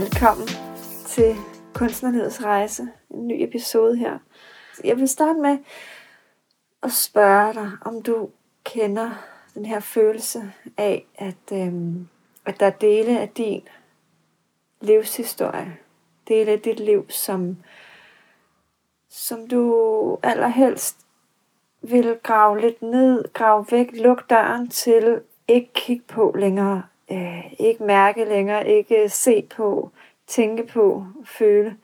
Velkommen til Kunstnerlivets Rejse, en ny episode her. Jeg vil starte med at spørge dig, om du kender den her følelse af, at, øhm, at der er dele af din livshistorie, dele af dit liv, som, som du allerhelst vil grave lidt ned, grave væk, lukke døren til, ikke kigge på længere, øh, ikke mærke længere, ikke se på, tænke på, føle.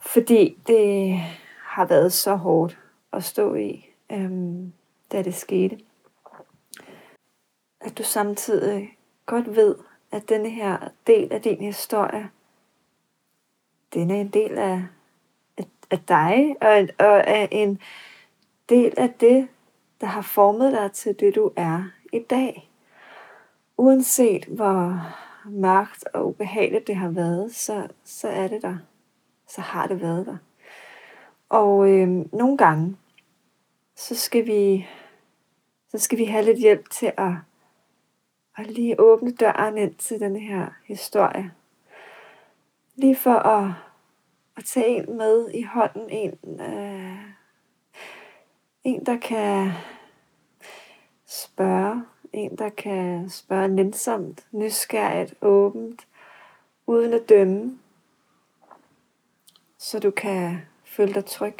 Fordi det har været så hårdt at stå i, øhm, da det skete. At du samtidig godt ved, at denne her del af din historie, den er en del af, af, af dig, og, og er en del af det, der har formet dig til det, du er i dag. Uanset hvor mørkt og ubehageligt det har været, så, så er det der. Så har det været der. Og øh, nogle gange, så skal vi så skal vi have lidt hjælp til at, at lige åbne døren ind til den her historie. Lige for at, at tage en med i hånden, en, øh, en der kan spørge, en der kan spørge nænsomt, nysgerrigt, åbent, uden at dømme, så du kan føle dig tryg.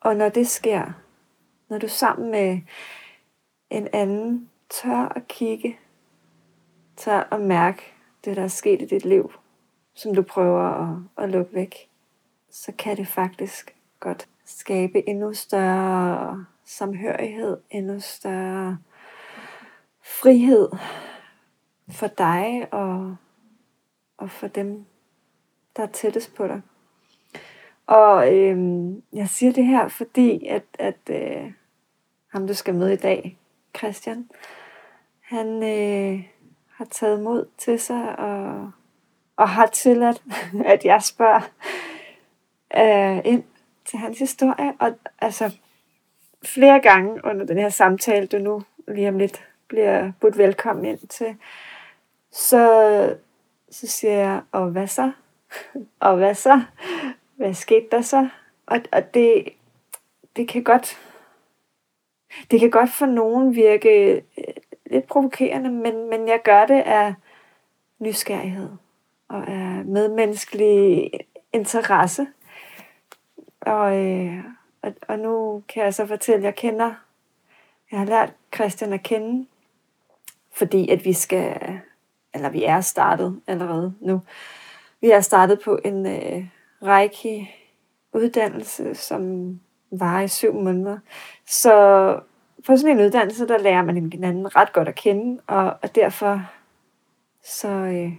Og når det sker, når du sammen med en anden tør at kigge, tør at mærke det, der er sket i dit liv, som du prøver at, at lukke væk, så kan det faktisk godt skabe endnu større samhørighed, endnu større frihed for dig og, og for dem, der er tættest på dig. Og øhm, jeg siger det her, fordi at, at øh, ham, du skal møde i dag, Christian, han øh, har taget mod til sig og, og har tilladt, at jeg spørger øh, ind til hans historie. Og altså flere gange under den her samtale, du nu lige om lidt bliver budt velkommen ind til, så, så siger jeg, og hvad så? og hvad så? Hvad skete der så? Og, og det, det kan godt det kan godt for nogen virke øh, lidt provokerende, men, men jeg gør det af nysgerrighed og af medmenneskelig interesse. Og, øh, og, og nu kan jeg så fortælle, at jeg kender, jeg har lært Christian at kende, fordi at vi skal, eller vi er startet allerede nu, vi er startet på en øh, række uddannelse, som var i syv måneder. Så på sådan en uddannelse, der lærer man hinanden ret godt at kende, og, og derfor, så, øh,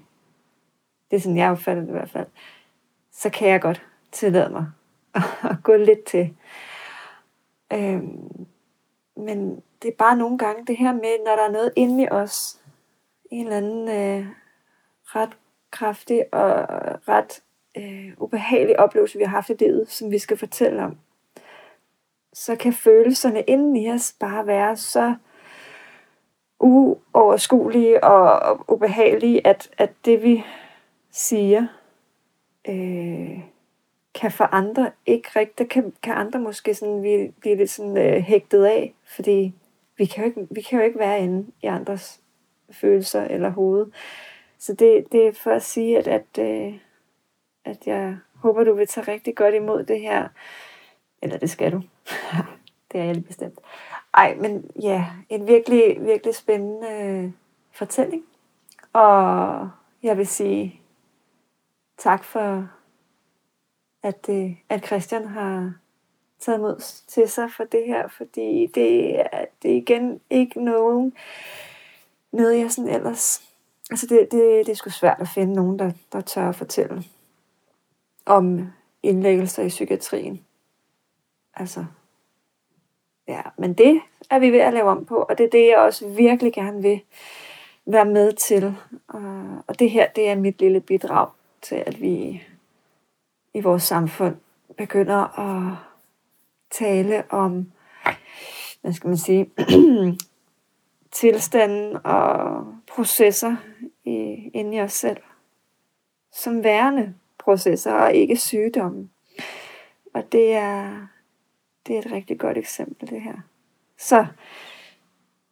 det er sådan, jeg opfatter det i hvert fald, så kan jeg godt tillade mig at, at gå lidt til. Øhm, men det er bare nogle gange det her med, når der er noget inde i os, en eller anden øh, ret kraftig og ret øh, ubehagelig oplevelse, vi har haft i livet, som vi skal fortælle om, så kan følelserne inden i os bare være så uoverskuelige og ubehagelige, at, at det vi siger, øh, kan for andre ikke rigtigt, kan, kan andre måske sådan, vi blive lidt sådan øh, hægtet af, fordi vi kan, jo ikke, vi kan jo ikke være inde i andres følelser eller hoved. Så det, det er for at sige, at, at, øh, at jeg håber, du vil tage rigtig godt imod det her. Eller det skal du. det er jeg lige bestemt. Ej, men ja, en virkelig, virkelig spændende øh, fortælling. Og jeg vil sige tak for at, øh, at Christian har taget mod til sig for det her, fordi det er, det er igen ikke nogen, noget jeg sådan ellers... Altså det, det, det er sgu svært at finde nogen, der, der tør at fortælle om indlæggelser i psykiatrien. Altså, ja, men det er vi ved at lave om på, og det er det, jeg også virkelig gerne vil være med til. Og det her, det er mit lille bidrag til, at vi i vores samfund begynder at tale om, hvad skal man sige, tilstanden og processer i, inde i os selv, som værende processer og ikke sygdomme. Og det er, det er et rigtig godt eksempel, det her. Så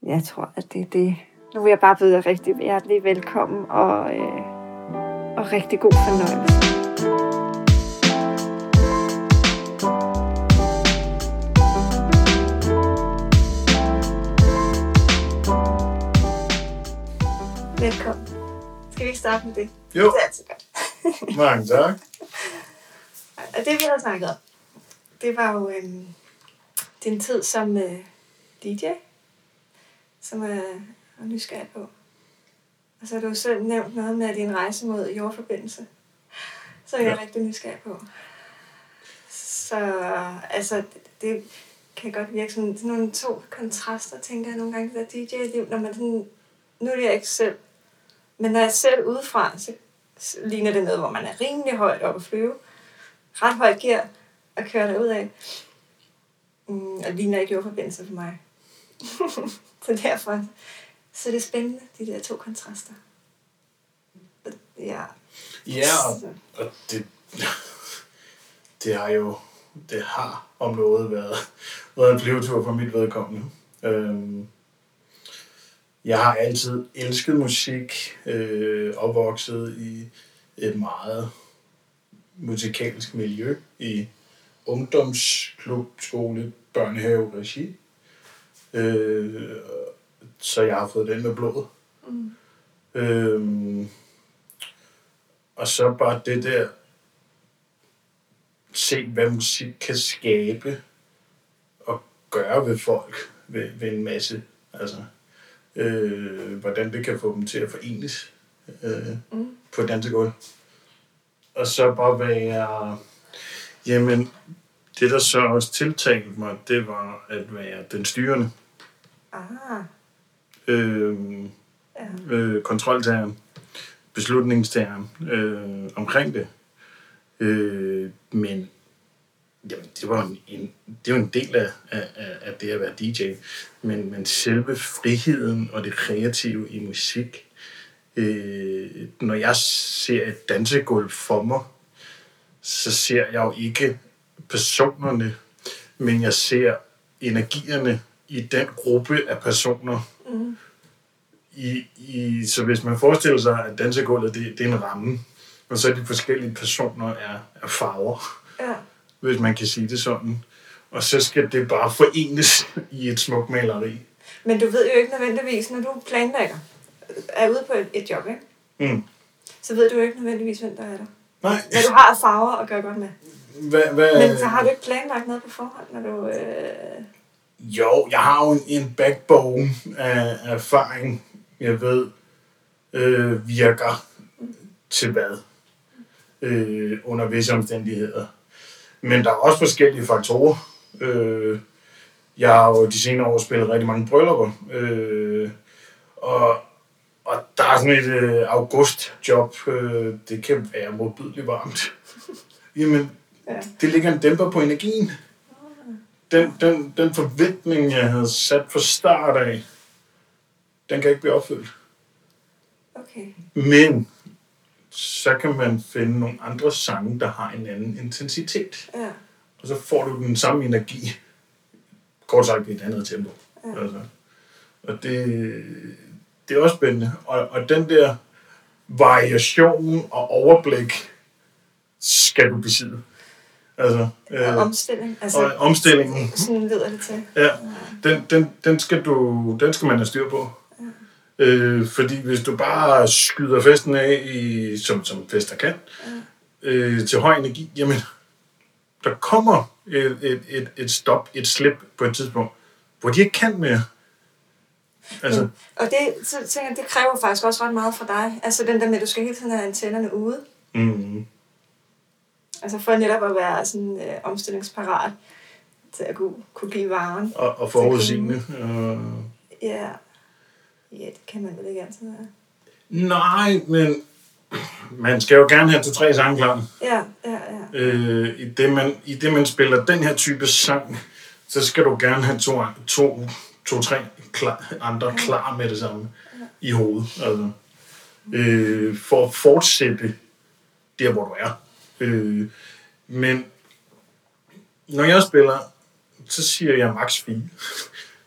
jeg tror, at det er det. Nu vil jeg bare byde jer rigtig hjertelig velkommen og, øh, og rigtig god fornøjelse. Velkommen. Skal vi ikke starte med det? Jo. Det er altid godt. Mange tak. Og det vi havde snakket om, det var jo øhm, din tid som øh, DJ, som er, er nysgerrig på. Og så har du selv nævnt noget med din rejse mod jordforbindelse, så er jeg Ja. rigtig nysgerrig på. Så altså, det, kan godt virke som sådan nogle to kontraster, tænker jeg nogle gange, det der DJ-liv, når man sådan, nu er jeg ikke selv, men når jeg ser det udefra, så ligner det noget, hvor man er rimelig højt oppe at flyve, ret højt gear at køre derud af. Mm, og det ligner ikke jordforbindelse for mig. så derfor så er det spændende, de der to kontraster. Ja. Ja, og, og det, det har jo, det har om noget været, været en flyvetur for mit vedkommende. Øhm, jeg har altid elsket musik, øh, opvokset i et meget musikalsk miljø i ungdomsklub, skole, børnehave, regi. Øh, så jeg har fået den med blodet. Mm. Øhm, og så bare det der, se hvad musik kan skabe og gøre ved folk, ved, ved en masse. Altså, øh, hvordan det kan få dem til at forenes øh, Mm. på et dansegulv. Og så bare være, jamen, det der så også tiltalte mig, det var at være den styrende. Ah, Øh, ja. øh, kontroltageren, beslutningstageren øh, omkring det. Øh, men jamen, det var en, en, det var en del af, af, af det at være DJ. Men, men selve friheden og det kreative i musik, øh, når jeg ser et dansegulv for mig, så ser jeg jo ikke personerne, men jeg ser energierne i den gruppe af personer, Mm. i, i, så hvis man forestiller sig, at dansegulvet det, det er en ramme, og så er de forskellige personer er, er farver, Ja. Hvis man kan sige det sådan. Og så skal det bare forenes i et smukt maleri. Men du ved jo ikke nødvendigvis, når du planlægger, er ude på et, et job, ikke? Mm. så ved du jo ikke nødvendigvis, hvem der er der. Nej, Men du har farver at gøre godt med. hvad, hvad, Men så har du ikke planlagt noget på forhånd, når du... Øh... Jo, jeg har jo en, en backbone af erfaring, jeg ved øh, virker til hvad øh, under visse omstændigheder. Men der er også forskellige faktorer. Øh, jeg har jo de senere år spillet rigtig mange bryllupper, øh, og, og der er sådan et øh, augustjob, øh, det kan være modbydeligt varmt. Jamen, Ja. det ligger en dæmper på energien den, den, den forventning, jeg havde sat fra start af, den kan ikke blive opfyldt. Okay. Men så kan man finde nogle andre sange, der har en anden intensitet. Ja. Og så får du den samme energi, kort sagt i et andet tempo. Ja. Altså. Og det, det er også spændende. Og, og den der variation og overblik skal du besidde. Altså, Og omstilling. Altså, og omstillingen. Sådan lyder det til. Ja, den, den, den, skal du, den skal man have styr på. Øh, fordi hvis du bare skyder festen af, i, som, som fester kan, øh, til høj energi, jamen, der kommer et, et, et, et stop, et slip på et tidspunkt, hvor de ikke kan mere. Altså, Mm. Og det, så tænker jeg, det kræver faktisk også ret meget fra dig. Altså den der med, at du skal hele tiden have antennerne ude. mm, Altså for netop at være sådan øh, omstillingsparat til at kunne, kunne give varen. og, og forudsigende. Øh, Ja. Ja, det kan man vel ikke altid være. nej, men man skal jo gerne have to-tre sange klar. Ja, ja, ja. Øh, i, det, man, I det, man spiller den her type sang, så skal du gerne have to, to, to tre klar, andre klar med det samme i hovedet. Altså, øh, for at fortsætte der, hvor du er. Øh, men når jeg spiller, så siger jeg max 4.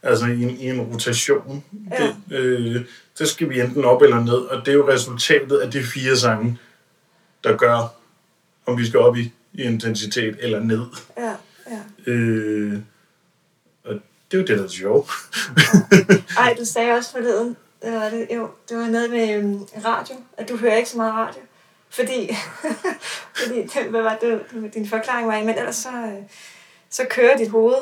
altså i en, i en rotation. Ja. Det, øh, så skal vi enten op eller ned, og det er jo resultatet af de fire sange, der gør, om vi skal op i, i intensitet eller ned. Ja, ja. Øh, og det er jo det, der er sjovt. Ej, du sagde også forleden, det var det, jo, det var noget med øhm, radio, at du hører ikke så meget radio. Fordi, fordi det, hvad var det, din forklaring var, men ellers så, øh, så kører dit hoved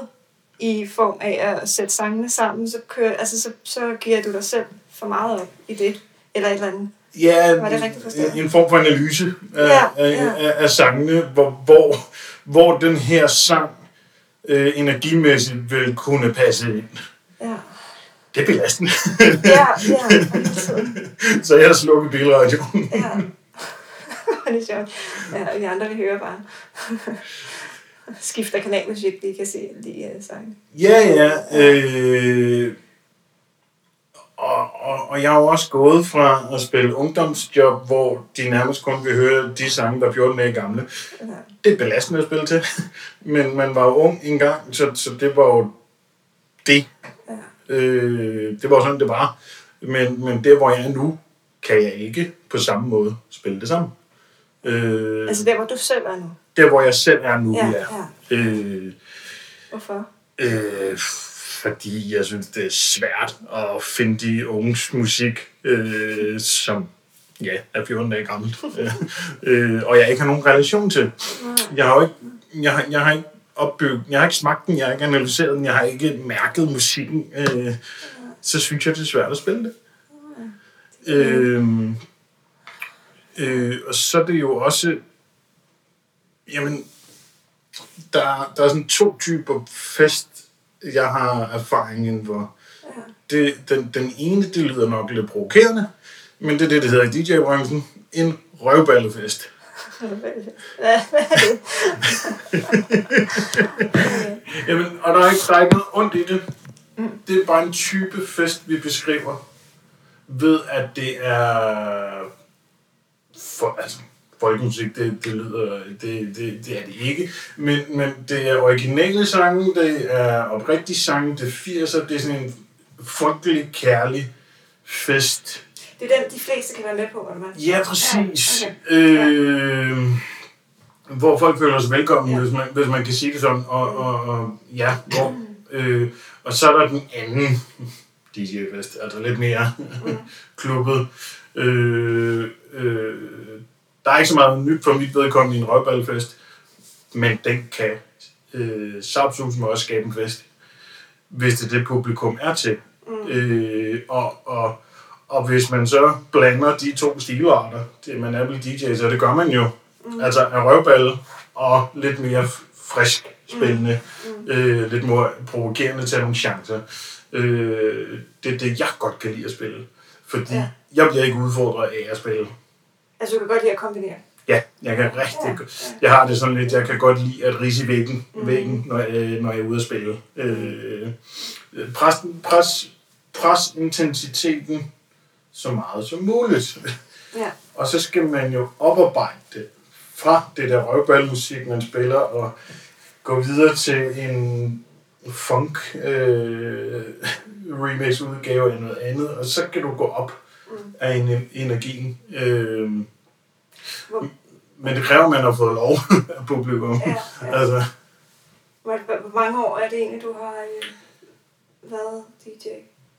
i form af at sætte sangene sammen, så, kører, altså, så, så giver du dig selv for meget op i det, eller et eller andet. Ja, Var det rigtigt forstået? en, form for analyse af, Ja, af, ja. af, af sangene, hvor, hvor, hvor den her sang øh, energimæssigt vil kunne passe ind. Ja, Det er belastende. ja, ja, så jeg har slukket bilradioen. Ja. det er sjovt. Ja, vi andre, vi hører bare. Skifter kanal, hvis vi ikke lige kan se lige uh, sangen. Ja, ja. Øh, og, og, og jeg har jo også gået fra at spille ungdomsjob, hvor de nærmest kun vil høre de sange, der er 14 dage gamle. Ja. Det er belastende at spille til, men man var jo ung engang, så, så det var jo det. Ja. Øh, det var sådan, det var. Men, men der, hvor jeg er nu, kan jeg ikke på samme måde spille det samme. Øh, Altså der, hvor du selv er nu. Der, hvor jeg selv er nu, Ja, ja. Øh, Hvorfor? Øh, fordi jeg synes, det er svært at finde de unges musik, øh, som ja, er 14 dage gammelt, øh, øh, og jeg ikke har nogen relation til. Jeg har jo ikke, jeg har, jeg har ikke opbygget, jeg har ikke smagt den, jeg har ikke analyseret den, jeg har ikke mærket musikken, øh, så synes jeg, det er svært at spille det. Øh, øh, og så er det jo også, jamen, der, der er sådan to typer fest, jeg har erfaring indenfor. Ja. Det, den, den ene, det lyder nok lidt provokerende, men det er det, det hedder i DJ-branchen. En røvballefest. Jamen, og der er ikke, der er ikke noget ondt i det. Det er bare en type fest, vi beskriver, ved at det er for, altså, folkemusik, det, det lyder, det, det, det er det ikke, men, men det er originale sange, det er oprigtige sange, det er 80'er, det er sådan en folkelig, kærlig fest. Det er den, de fleste kan være med på, eller hvad? Ja, præcis. Ja, okay. Øh, hvor folk føler sig velkommen, Ja. ja. hvis, man, hvis man kan sige det sådan. Og, og, og ja, hvor, øh, og så er der den anden DJ-fest, altså lidt mere klubbet. Øh, øh, der er ikke så meget nyt for mit vedkommende i en røgballefest, men den kan øh, sapsus med også skabe en fest, hvis det det publikum er til. Mm. Øh, og, og, og hvis man så blander de to stilarter, det man er vel DJ, så det gør man jo. Mm. Altså en røvballe og lidt mere frisk spændende, mm. øh, lidt mere provokerende til nogle chancer. Øh, det er det, jeg godt kan lide at spille. Fordi ja. jeg bliver ikke udfordret af at spille. Altså, du kan godt lide at kombinere. Ja, jeg kan rigtig ja. Jeg har det sådan lidt, jeg kan godt lide at rise i væggen, mm. væggen når, jeg, når jeg er ude at spille. Øh, pres, pres, pres intensiteten så meget som muligt. Ja. Og så skal man jo oparbejde det fra det der røvballmusik, man spiller, og gå videre til en funk øh, remix udgave af noget andet, og så kan du gå op Mm. af en, energien. Øh, Hvor, men det kræver, at man har fået lov af publikum. ja, ja. Altså, Hvor, mange år er det egentlig, du har øh, været DJ?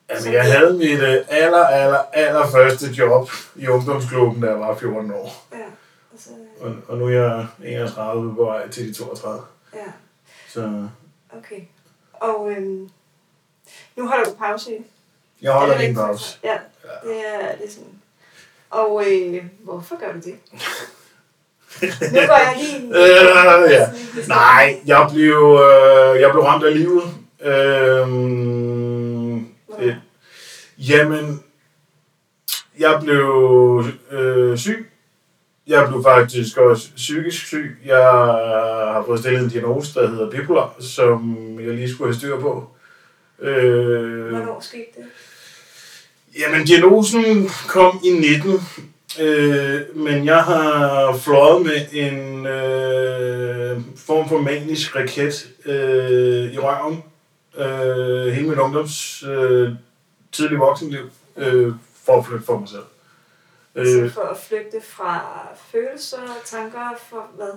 altså, jeg havde mit øh, aller, aller, aller første job i ungdomsklubben, da jeg var 14 år. Ja, altså, Og, og nu er jeg 31 på vej til de 32. ja, Så okay. Og øhm, nu holder du pause. Jeg holder Er rigtigt? pause. Ja, det er, det er sådan. Og øh, hvorfor gør du det? nu går jeg lige... Øh, ja. Nej, jeg blev, øh, jeg blev ramt af livet. Øh, øh, jamen, jeg blev øh, syg. Jeg blev faktisk også psykisk syg. Jeg har fået stillet en diagnose, der hedder bipolar, som jeg lige skulle have styr på. Øh, Hvornår skete det? Jamen, diagnosen kom i 19, Øh, men jeg har fløjet med en øh, form for manisk raket øh, i røven øh, hele mit ungdoms øh, tidlige voksenliv øh, for at flytte for mig selv. Øh. For at flygte fra følelser og tanker, for hvad?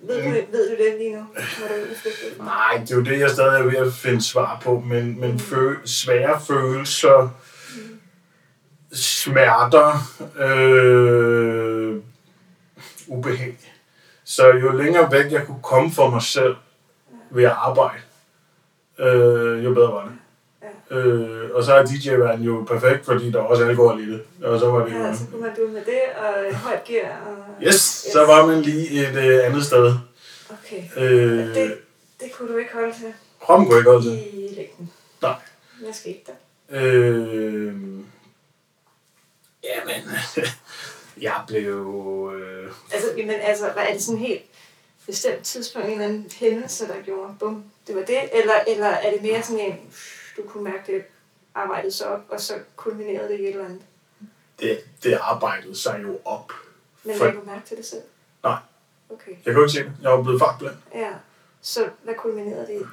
ved, du, ved du det lige nu, hvor du vil flygte fra? nej, det er jo det, jeg stadig er ved at finde svar på, men, men fø, svære følelser, smerter, øh, ubehag. Så jo længere væk jeg kunne komme for mig selv ved at arbejde, øh, jo bedre var det. Øh, og så er DJ-verden jo perfekt, fordi der er også alkohol i det. Og så var det jo... Ja, så kunne man du med det, og højt gear. Og... Yes, så var man lige et øh, andet sted. Okay, Øh, det, det kunne du ikke holde til Rom kunne jeg ikke holde til. i længden. Nej. Hvad skete der? Øh, jamen, jeg blev... Øh, Altså, men altså, hvad er det sådan helt bestemt tidspunkt, en eller anden hændelse, der gjorde, bum, det var det? Eller, eller er det mere sådan en, du kunne mærke det, arbejdede så op, og så kulminerede det i et eller andet? det, det arbejdede sig jo op. Men For- lagde du mærke til det selv? Nej. Okay, Jeg kunne ikke se det. Jeg var blevet fartblind. ja. Så hvad kulminerede det i?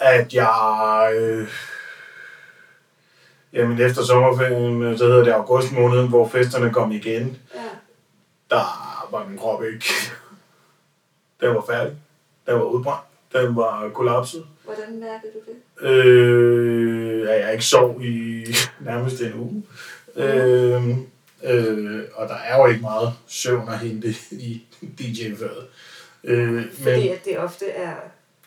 At jeg... Øh, jamen, efter sommerferien, så hedder det august måned, hvor festerne kom igen, Ja. der var min krop ikke... Den var færdig. Den var udbrændt. Den var kollapset. Hvordan mærkede du det? Øh, at jeg ikke sov i nærmest en uge. Øh, øh, og der er jo ikke meget søvn at hente i DJ-faget. Øh, Fordi men at det ofte er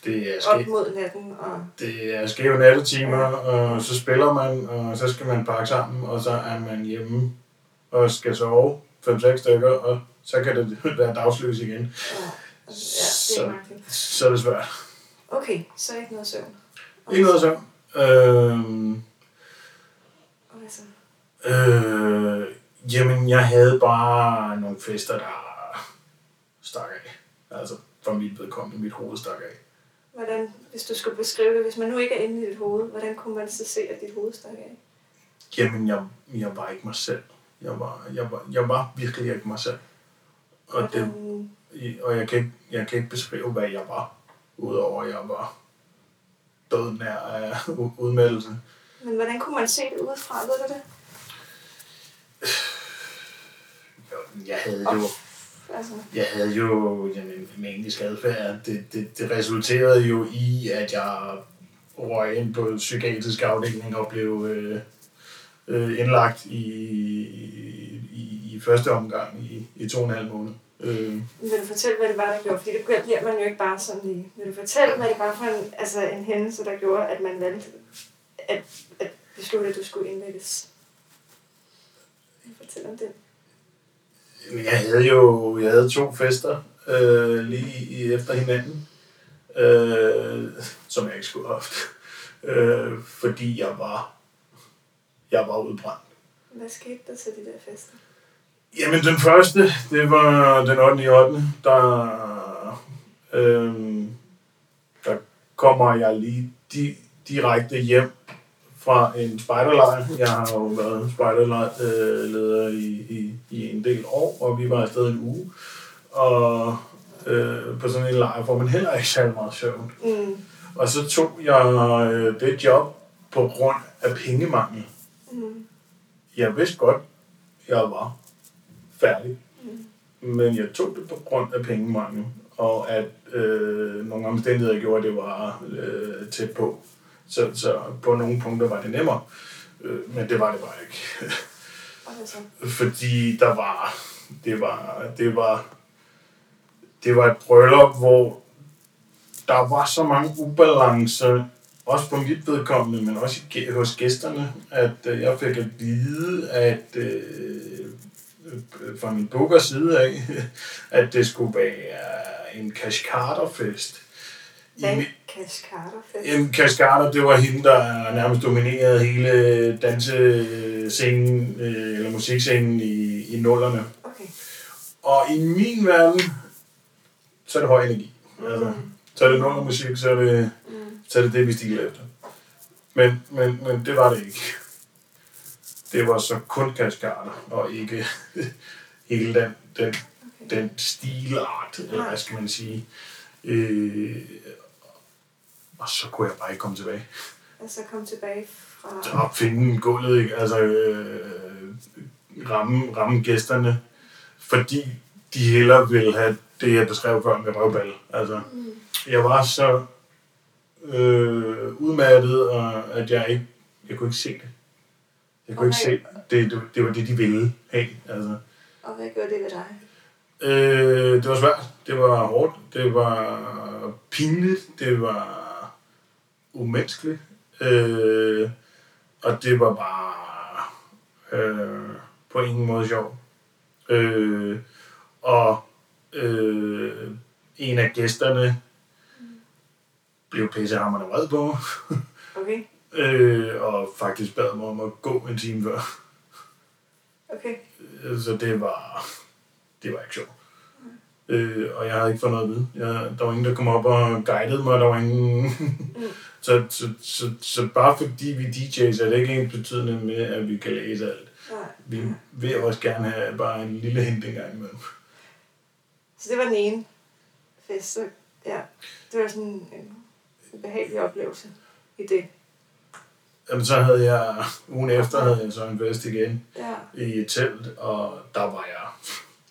det er, op skæv, mod natten, og det er skæve nattetimer, og så spiller man, og så skal man pakke sammen, og så er man hjemme og skal sove 5-6 stykker, og så kan det være dagsløs igen. ja, ja det er Så-. Så er det svært. Okay, så ikke noget søvn. Og Ikke noget søvn. Øh, Og hvad så? Øh, jamen, jeg havde bare nogle fester, der stak af. Altså, for mit vedkommende, mit hoved stak af. Hvordan, hvis du skulle beskrive det, hvis man nu ikke er inde i dit hoved, hvordan kunne man så se, at dit hoved stak af? Jamen, jeg, jeg var ikke mig selv. Jeg var, jeg var, jeg var virkelig ikke mig selv. Og, det, Hvordan, og jeg, kan ikke, jeg kan ikke beskrive, hvad jeg var, udover at jeg var død nær af udmeldelse. men hvordan kunne man se det udefra, ved du det? Jeg- havde jo, Altså, jeg havde jo jamen, manisk adfærd. Det, det, det resulterede jo i, at jeg røg ind på psykiatrisk afdeling og blev øh, øh, indlagt i, i, i første omgang i, i to og en halv måned. Øh, vil du fortælle, hvad det var, der gjorde? Fordi det bliver man jo ikke bare sådan lige. Vil du fortælle, hvad det var for en, altså en hændelse, der gjorde, at man valgte at, at beslutte, at du skulle indlægges? Fortæl om det. Jeg havde jo jeg havde to fester øh, lige i, efter hinanden, øh, som jeg ikke skulle have haft, øh, fordi jeg var, jeg var udbrændt. Hvad skete der til de der fester? Jamen den første, det var den 8. i 8. Der, øh, der kommer jeg lige di, direkte hjem fra en spejderlejr. Jeg har jo været spejderleder i, i, i en del år, og vi var afsted en uge. Og øh, på sådan en lejr får man heller ikke særlig meget søvn. Mm. Og så tog jeg øh, det job på grund af pengemangel. Mm. Jeg vidste godt, jeg var færdig. Men jeg tog det på grund af pengemangel, og at øh, nogle omstændigheder gjorde, at det var øh, tæt på. Så, så på nogle punkter var det nemmere, øh, men det var det bare ikke. Fordi der var, det var, det var, det var et bryllup, hvor der var så mange ubalancer, også på mit vedkommende, men også hos gæsterne, at øh, jeg fik at vide, at øh, øh, fra min bookers side af, at det skulle være en Cash Carter fest. I Hvad er en Cascada-fest? Jamen, Cascada, det var hende, der nærmest dominerede hele dansescenen, øh, eller musikscenen i, i nullerne. Okay. Og i min verden, så er det høj energi. Altså, Mm. så er det nummermusik, så er det, Mm. så er det det, vi stiler efter. Men, men, men det var det ikke. det var så kun kaskader, og ikke hele den, den, Okay. den stilart, eller hvad skal man sige. Øh, og så kunne jeg bare ikke komme tilbage. Altså kom tilbage fra... Og finde gulvet, ikke? altså øh, ramme, ramme gæsterne, fordi de hellere ville have det, jeg beskrev før med røvball. Altså, Mm. jeg var så øh, udmattet, og at jeg ikke, jeg kunne ikke se det. Jeg kunne Okay. ikke se, det, det, det var det, de ville have. Altså. Og hvad gjorde det ved dig? Øh, det var svært, det var hårdt, det var pinligt, det var umenneskeligt, øh, og det var bare øh, på ingen måde sjov. Øh, og øh, en af gæsterne blev pissehammerende vred på Okay. øh, og faktisk bad mig om at gå en time før. Okay. Øh, Så det var, det var ikke sjovt. Øh, og jeg havde ikke fået noget at vide. Jeg, der var ingen, der kom op og guidede mig. Der var ingen... så, så, så, så, bare fordi vi DJ's, er det ikke ens betydende med, at vi kan læse alt. Nej. Vi vil også gerne have bare en lille hint en gang imellem. Så det var den ene fest. Så, ja, det var sådan en, en behagelig oplevelse i det. Jamen, så havde jeg, ugen efter havde jeg så en fest igen Ja, i et telt, og der var jeg,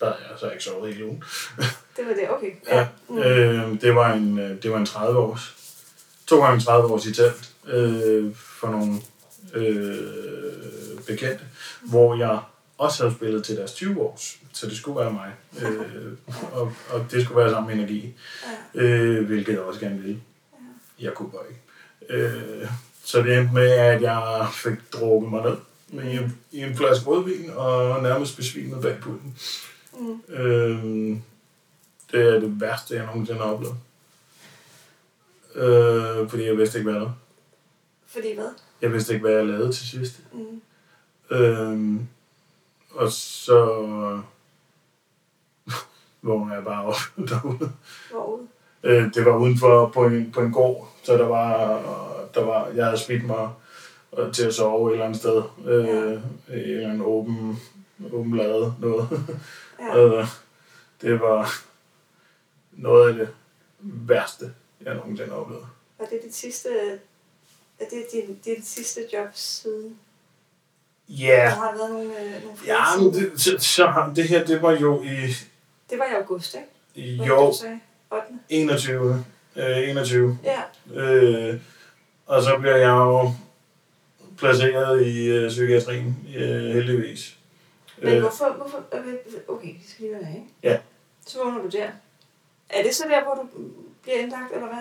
der havde jeg så ikke sovet hele ugen. det var det. Okay. Ja, Mm. øh, det, var en, øh, det var en 30 års. To gange 30 års i telt øh, for nogle øh, bekendte, hvor jeg også havde spillet til deres 20 års, så det skulle være mig. Øh, og, og det skulle være samme energi, Ja. øh, hvilket jeg også gerne ville. Jeg kunne bare ikke. Øh, så det endte med, at jeg fik drukket mig ned i en, i en flaske rødvin og nærmest besvimet bag pulten. Mm. Øhm, det er det værste, jeg nogensinde har oplevet. Øh, fordi jeg vidste ikke, hvad jeg lavede. Fordi hvad? Jeg vidste ikke, hvad jeg lavede til sidst. Mm. Øhm, og så vågnede jeg bare op derude. Hvorude? Øh, det var udenfor på en, på en gård, så der var, der var, jeg havde smidt mig til at sove et eller andet sted. Øh, Ja. ja. En åben, åben lade, noget. Ja. Øh, det var noget af det værste, jeg nogensinde har oplevet. Var det dit sidste... Er det din, dit sidste job siden? Ja, Der har været nogle, øh, nogle ja men det, så, så, har- det her, det var jo i, Det var i august, ikke? Hvad jo sagde? 8. 21. Øh, 21. Ja. Øh, og så bliver jeg jo placeret i øh, psykiatrien, øh, heldigvis. Men Øh, hvorfor, hvorfor, okay, vi skal lige være ikke? Ja. Så vågner du der. Er det så der, hvor du bliver indlagt, eller hvad?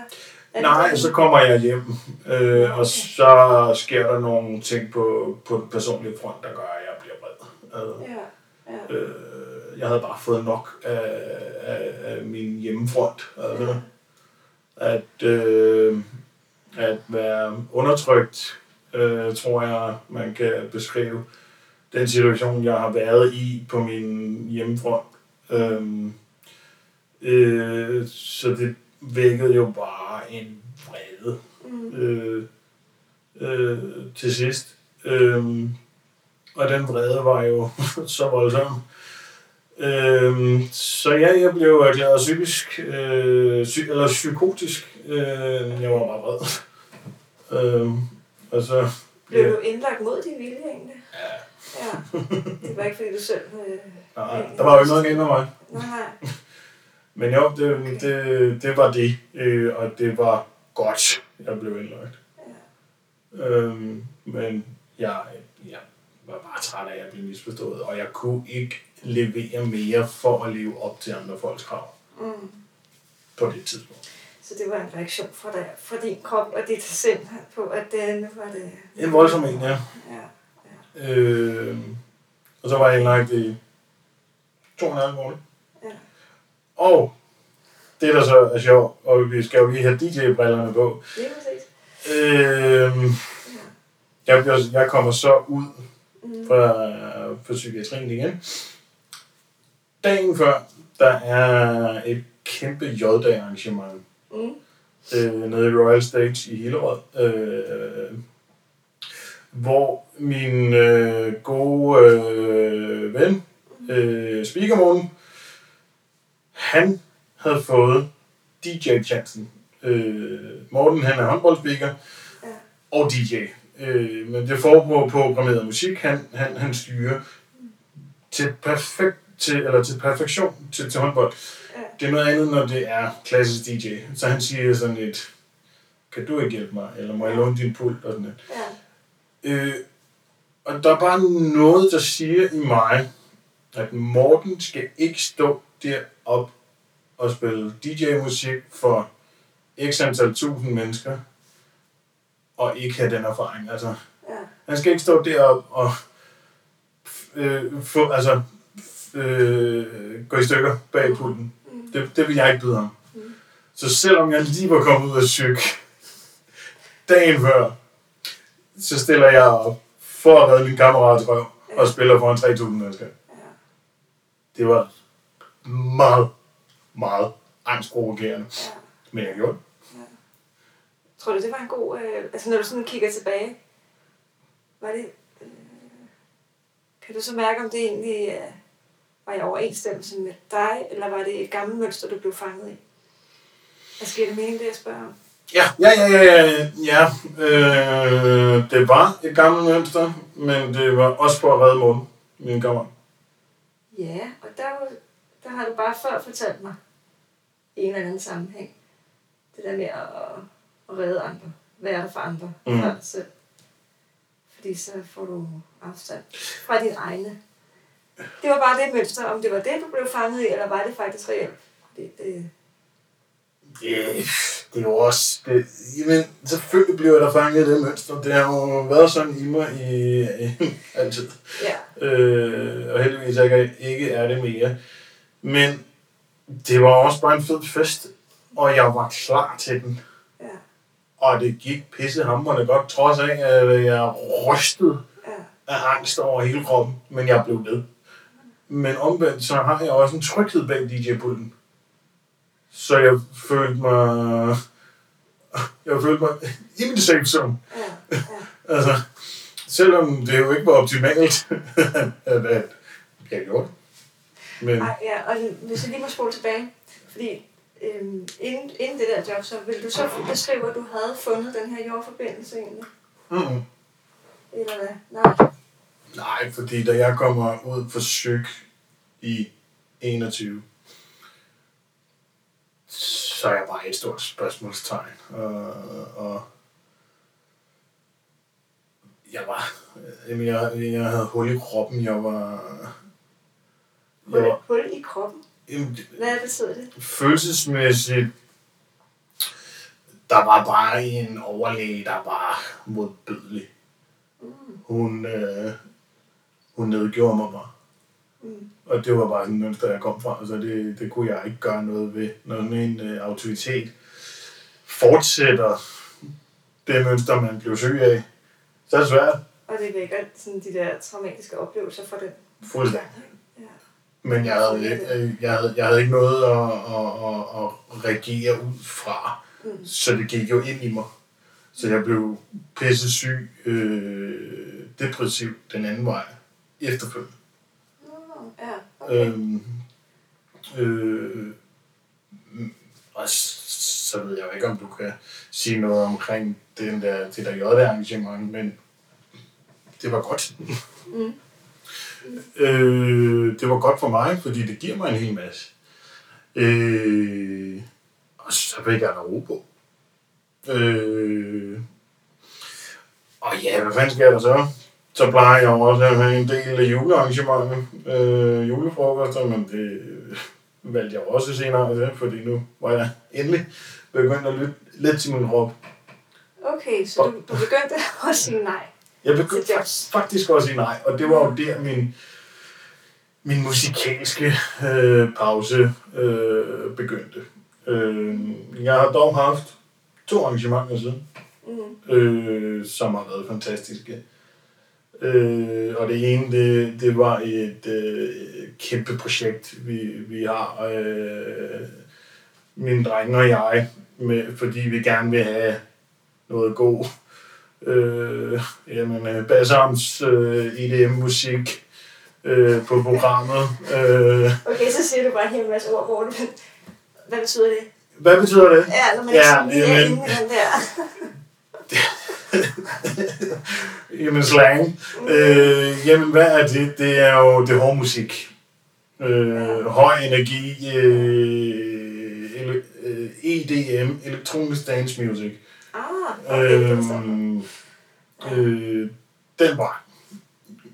Er det Nej, så kommer jeg hjem, øh, og så sker der nogle ting på, på den personlige front, der gør, at jeg bliver vred. Øh, Ja, ja. Øh, jeg havde bare fået nok af, af, af min hjemmefront. Altså, at, øh, at være undertrykt, øh, tror jeg, man kan beskrive den situation, jeg har været i på min hjemmefront. Øh, øh, så det vækkede jo bare en vrede Mm. øh, øh, til sidst. Øh, og den vrede var jo så voldsom. Øh, så ja, jeg blev erklæret psykisk, øh, psy- eller psykotisk. Øh, jeg var bare vred. Øh, og så... Blev ja, du indlagt mod din vilje egentlig? Ja. Ja. Det var ikke, fordi du selv... Øh, nej, der var jo ikke noget galt med mig. nej, nej. Men jo, det, det, det var det. Øh, og det var godt, jeg blev indlagt. Ja. Øhm, men jeg, jeg var bare træt af, at jeg blev misforstået, og jeg kunne ikke levere mere for at leve op til andre folks krav Mm. på det tidspunkt. Så det var en reaktion fra, dig, fra din krop og dit sind på, at det, nu var det... En voldsom en, ja. Ja, Øhm, og så var jeg indlagt i to og en halv måned. ja. Og det, der så er sjovt, og vi skal jo lige have DJ-brillerne på, Det er præcis. Ja. jeg, bliver, jeg kommer så ud Mm. fra, fra psykiatrien igen. Dagen før, der er et kæmpe J-dag-arrangement Mm. øh, nede i Royal Stage i Hillerød. Øh, hvor min øh, gode øh, ven, øh, Speaker Morten, han havde fået DJ-chancen. Øh, Morten, han er håndboldspeaker Ja. og DJ. Øh, men det foregår på programmeret musik, han, han, han styrer til, perfekt, til, eller til perfektion til, til håndbold. Ja. Det er noget andet, når det er klassisk DJ. Så han siger sådan et, kan du ikke hjælpe mig, eller må jeg låne din pult, og sådan noget. Ja. Øh, og der er bare noget, der siger i mig, at Morten skal ikke stå derop og spille DJ-musik for x antal tusind mennesker, og ikke have den erfaring. Altså, Ja. han skal ikke stå derop og øh, få, altså, øh, gå i stykker bag pulten. Mm. Det, det vil jeg ikke byde ham. Mm. Så selvom jeg lige var kommet ud af psyk dagen før, så stiller jeg op for at redde min kammerats røv og spiller foran 3.000 mennesker. Det var meget, meget angstprovokerende. Men jeg gjorde det. Tror du, det var en god... Øh, altså, når du sådan kigger tilbage, var det... Øh, kan du så mærke, om det egentlig øh, var i overensstemmelse med dig, eller var det et gammelt mønster, du blev fanget i? Altså, giver det mening, det jeg spørger om? Ja, ja, ja, ja, ja, ja. Øh, det var et gammelt mønster, men det var også for at redde Morten, min kammerat. Ja, og der, var- der har du bare før fortalt mig, i en eller anden sammenhæng, det der med at, at redde andre, være for andre, Mm. før selv. Fordi så får du afstand fra dine egne. Det var bare det mønster, om det var det, du blev fanget i, eller var det faktisk reelt? Det, det, Det, det er jo også... Det, jamen, selvfølgelig bliver der fanget det mønster. Det har jo været sådan i mig i, altid. ja, Øh, og heldigvis ikke, ikke er det mere. Men det var også bare en fed fest, og jeg var klar til den. ja, Og det gik pissehamrende godt, trods af, at jeg rystede ja, af angst over hele kroppen, men jeg blev ved. Men omvendt, så har jeg også en tryghed bag DJ-pulten. Så jeg følte mig... Jeg følte mig i min safe zone. ja, ja. Altså, selvom det jo ikke var optimalt, at, at jeg gjorde det. Men Ej, ja, og hvis jeg lige må spole tilbage, fordi øhm, inden, inden det der job, så vil du så beskrive, at du havde fundet den her jordforbindelse egentlig? mm, Eller hvad? Nej. nej, fordi da jeg kommer ud for syg i 21, så er jeg bare et stort spørgsmålstegn. Og, og jeg var, jamen jeg, jeg havde hul i kroppen, jeg var, jeg Hul, var hul i kroppen. jamen, Hvad betyder det? følelsesmæssigt, der var bare en overlæge, der var modbydelig. Mm. Hun, øh, hun nedgjorde mig bare. Mm. Og det var bare sådan et mønster, jeg kom fra, så det, det kunne jeg ikke gøre noget ved. Når sådan en øh, autoritet fortsætter det mønster, man blev syg af, så er det svært. Og det vækker sådan de der traumatiske oplevelser for den. Fuldstændig. Ja. Men jeg havde, øh, jeg havde, jeg havde ikke noget at, at, at, at reagere ud fra. Mm. Så det gik jo ind i mig. Så jeg blev pisse syg, øh, depressiv den anden vej efterfølgende. Ja, okay. Øhm, øh, og så ved jeg jo ikke, om du kan sige noget omkring den der, det der J-arrangement, men det var godt. Mm. Øh, det var godt for mig, fordi det giver mig en hel masse. Øh, og så fik jeg der ro på. Øh, og ja, hvad fanden sker der så? Så plejer jeg også at have en del af julearrangementer, øh, julefrokoster, men det øh, valgte jeg også senere til, fordi nu var jeg endelig begyndt at lytte lidt til min krop. Okay, så du, du begyndte at sige nej. Jeg begyndte faktisk også at sige nej, og det var jo der min, min musikalske øh, pause øh, begyndte. Øh, jeg har dog haft to arrangementer siden, Mm. øh, som har været fantastiske. Øh, og det ene, det, det var et øh, kæmpe projekt, vi, vi har, øh, mine drenge og jeg, med, fordi vi gerne vil have noget god øh, jamen, øh, Bassarms øh, EDM-musik øh, på programmet. Øh, Okay, så siger du bare en hel masse ord, hvor du... Hvad betyder det? hvad betyder det? Ja, når man Ja, ja, sådan er jamen. den der. Jamen slang. Øh, jamen hvad er det? Det er jo det er hård musik. Øh, høj energi, øh, ele, øh, EDM, Electronic Dance Music. Ah, okay, det Øh, den var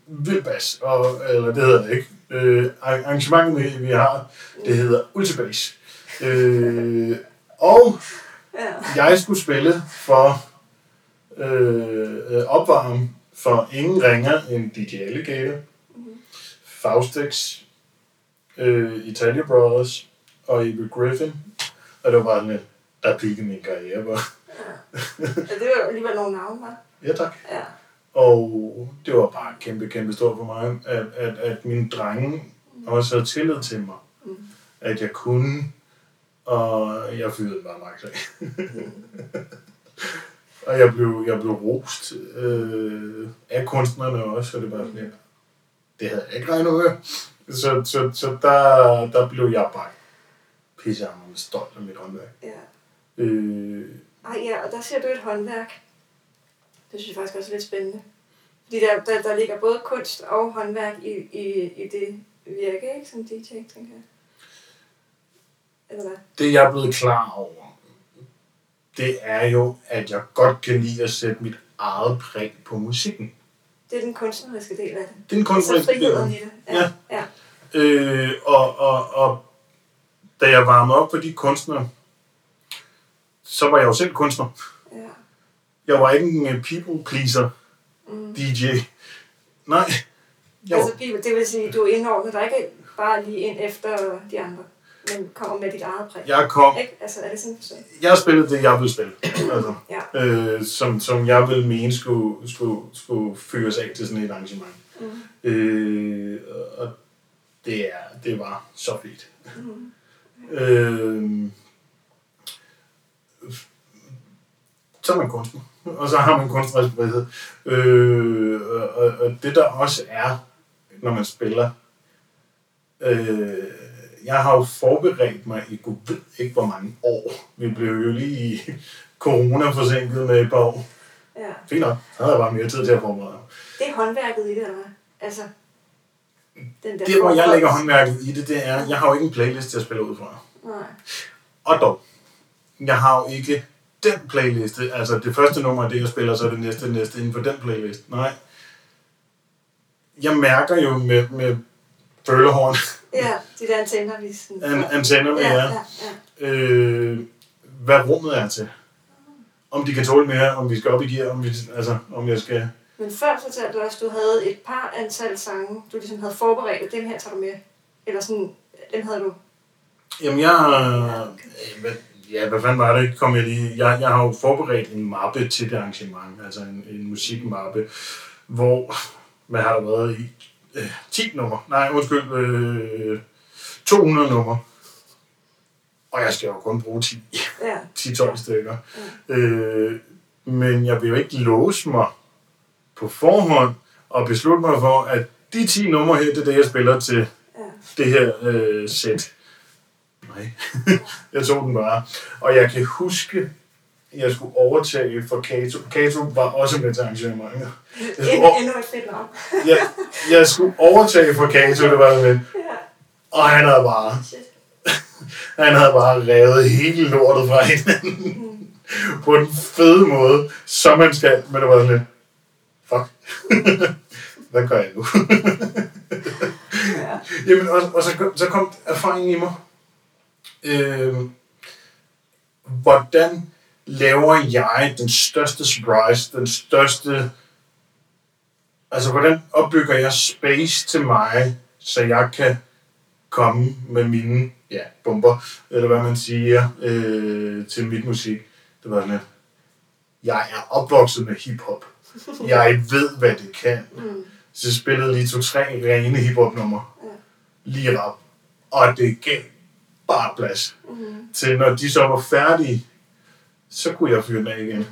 vild bas, og, eller det hedder det ikke. Øh, arrangementet, vi- har, det hedder Ultibass. Øh, og jeg skulle spille for øh, øh, opvarme for ingen ringer end DJ Alligator, Faustix, øh, Italia Brothers og Evil Griffin. Og det var bare sådan, der byggede min karriere på. ja. Det var alligevel nogle navne, var. Ja tak. Ja. Og det var bare kæmpe, kæmpe stort for mig, at, at, at mine drenge også havde tillid til mig. Mm. At jeg kunne, og jeg fyrede bare maks af. Og jeg blev, jeg blev rost øh, af kunstnerne også, og det var sådan, ja, det havde jeg ikke regnet med. Så, så, så der, der blev jeg bare pissehammerende stolt af mit håndværk. ja. Øh, Ej, ja, og der ser du et håndværk. Det synes jeg faktisk også er lidt spændende. Fordi der, der, der ligger både kunst og håndværk i, i, i det virke, ikke? Som DJ, tænker jeg. Eller hvad? det jeg er blevet klar over, det er jo, at jeg godt kan lide at sætte mit eget præg på musikken. Det er den kunstneriske del af det. Det er en Så kunstnerisk friheden i det. Ja. ja. Øh, og, og, og da jeg varmede op for de kunstnere, så var jeg jo selv kunstner. ja. Jeg var ikke en øh, people pleaser Mm. DJ. Nej. Jeg var, Altså, det vil sige, du er indordnet dig ikke bare lige ind efter de andre, men kommer med dit eget præg. jeg kom, Ikke? Altså, er det sådan så? jeg spillede det, jeg ville spille. Altså, Ja. øh, som, som jeg ville mene skulle, skulle, skulle fyres af til sådan et arrangement. Mm. Øh, og det, er, det var så fedt. Mm. Øh, så er man kunstner, og så har man kunstnerisk frihed. Øh, og, og det der også er, når man spiller, øh, jeg har jo forberedt mig i gud ved ikke hvor mange år. Vi blev jo lige i corona forsinket med et par år. Ja. Fint nok, så havde jeg bare mere tid til at forberede mig. Det er håndværket i det, eller hvad? Altså, den der Det, hvor jeg lægger håndværket i det, det er, jeg har jo ikke en playlist til at spille ud fra. Nej. Og dog, jeg har jo ikke den playliste, altså det første nummer er det, jeg spiller, så er det næste, det næste inden for den playlist. Nej. Jeg mærker jo med, med følehorn, Ja, de der antenner, vi sådan... an, antennerne ja, ja, ja. øh, hvad rummet er til. Om de kan tåle mere, om vi skal op i gear, om, vi, altså, om jeg skal... Men før fortalte du også, at du havde et par antal sange, du ligesom havde forberedt, dem her tager du med. Eller sådan, dem havde du... Jamen, jeg... Øh, hvad, ja, hvad fanden var det? Kom jeg lige... Jeg, jeg har jo forberedt en mappe til det arrangement, altså en, en musikmappe, hvor... Hvad har der været i? Øh, 10 nummer. Nej, undskyld. Øh, 200 nummer. Og jeg skal jo kun bruge 10. Ja, 10-12 stykker. Øh, men jeg vil jo ikke låse mig på forhånd og beslutte mig for, at de 10 numre her, det er det, jeg spiller til ja. det her øh, sæt. Nej, jeg tog den bare. Og jeg kan huske, jeg skulle overtage for Kato. Kato var også med til arrangementet. Jeg skulle, Endnu, et fedt navn. jeg, jeg skulle overtage for Kato, det var med. Og han havde bare, han havde bare revet hele lortet fra hinanden. på den fede måde, som man skal. Men det var sådan lidt, fuck. Hvad gør jeg nu? Ja. Jamen, og, og så, så kom erfaringen i mig. Øh, hvordan laver jeg den største surprise, den største... Altså, hvordan opbygger jeg space til mig, så jeg kan komme med mine ja, bomber, eller hvad man siger, øh, til mit musik. Det var sådan, at jeg er opvokset med hiphop. Jeg ved, hvad det kan. Mm. Så jeg spillede lige to-tre rene hiphop-numre. Ja. Lige rap. Og det gav bare plads. Mm. Til når de så var færdige, så kunne jeg fyre den af igen.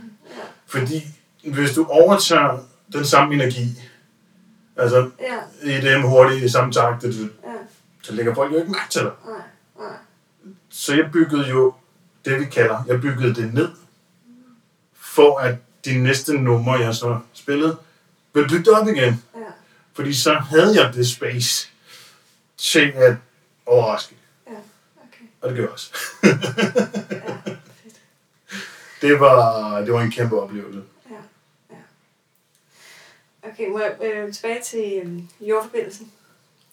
Fordi hvis du overtager den samme energi, altså Ja, i dem hurtigt i samme takt, det- ja, så lægger folk jo ikke mærke til dig. nej, nej. Så jeg byggede jo det, vi kalder, jeg byggede det ned, for at de næste numre, jeg så spillede, blev bygget op igen. Ja, Fordi så havde jeg det space til at overraske. ja, okay. Og det gjorde jeg også. Ja. Det var, det var en kæmpe oplevelse. Ja, ja. Okay, må jeg øh, tilbage til øh, jordforbindelsen.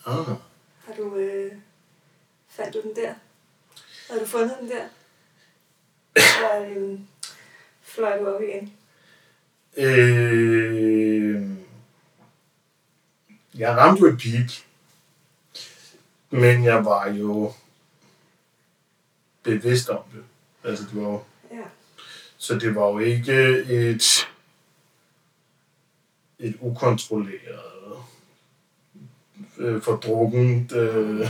Ah. Har du, øh, fandt du den der? Har du fundet den der? Eller øh, fløj du op igen? Øh, jeg ramte et peak. Men jeg var jo bevidst om det. Altså, det var jo, så det var jo ikke et, et ukontrolleret, øh, fordrukkent øh,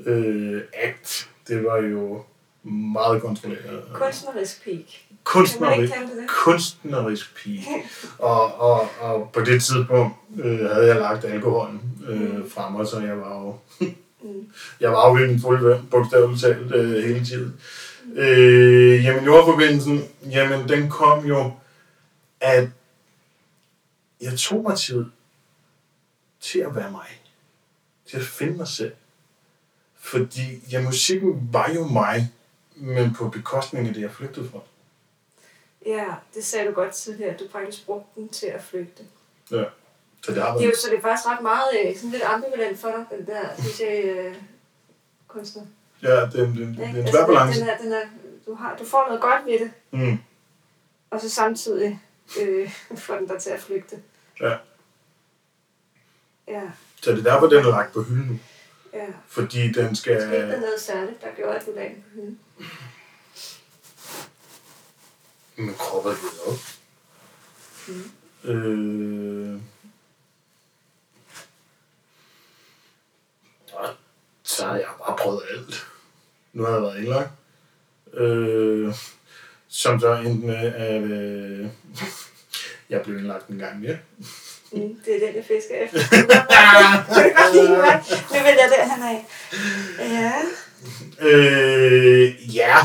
øh, akt. Det var jo meget kontrolleret. kunstnerisk peak. kunstnerisk, kunstnerisk pige. Og, og, og på det tidspunkt øh, havde jeg lagt alkoholen øh, fra mig, så jeg var jo, Mm. jeg var jo i min fulde bogstaveligt talt, øh, hele tiden. Øh, jamen jordforbindelsen, jamen den kom jo, at jeg tog mig tid til at være mig. Til at finde mig selv. Fordi ja, musikken var jo mig, men på bekostning af det, jeg flygtede fra. Ja, det sagde du godt tidligere, at du faktisk brugte den til at flygte. Ja. Så det har Det er jo, så det er faktisk ret meget øh, sådan lidt ambivalent for dig, den der DJ-kunstner. Ja, det, det, det, det er en Altså, svær balance. Den er, den er, du, har, du får noget godt ved det, Mm. og så samtidig øh, får den dig til at flygte. Ja. Ja, Så det er derfor, den er lagt på hylden nu. ja. Fordi den skal... Skete der noget særligt, der gjorde, at du lagde den på hylden? Min krop er op. Mm. Øh... Så har jeg bare prøvet alt. Nu har jeg været indlagt. Øh... Som så endte med, at øh... jeg blev indlagt en gang mere. Mm, det er den, jeg fisker efter. Nu vil jeg derhen af. Ja. Øh, ja.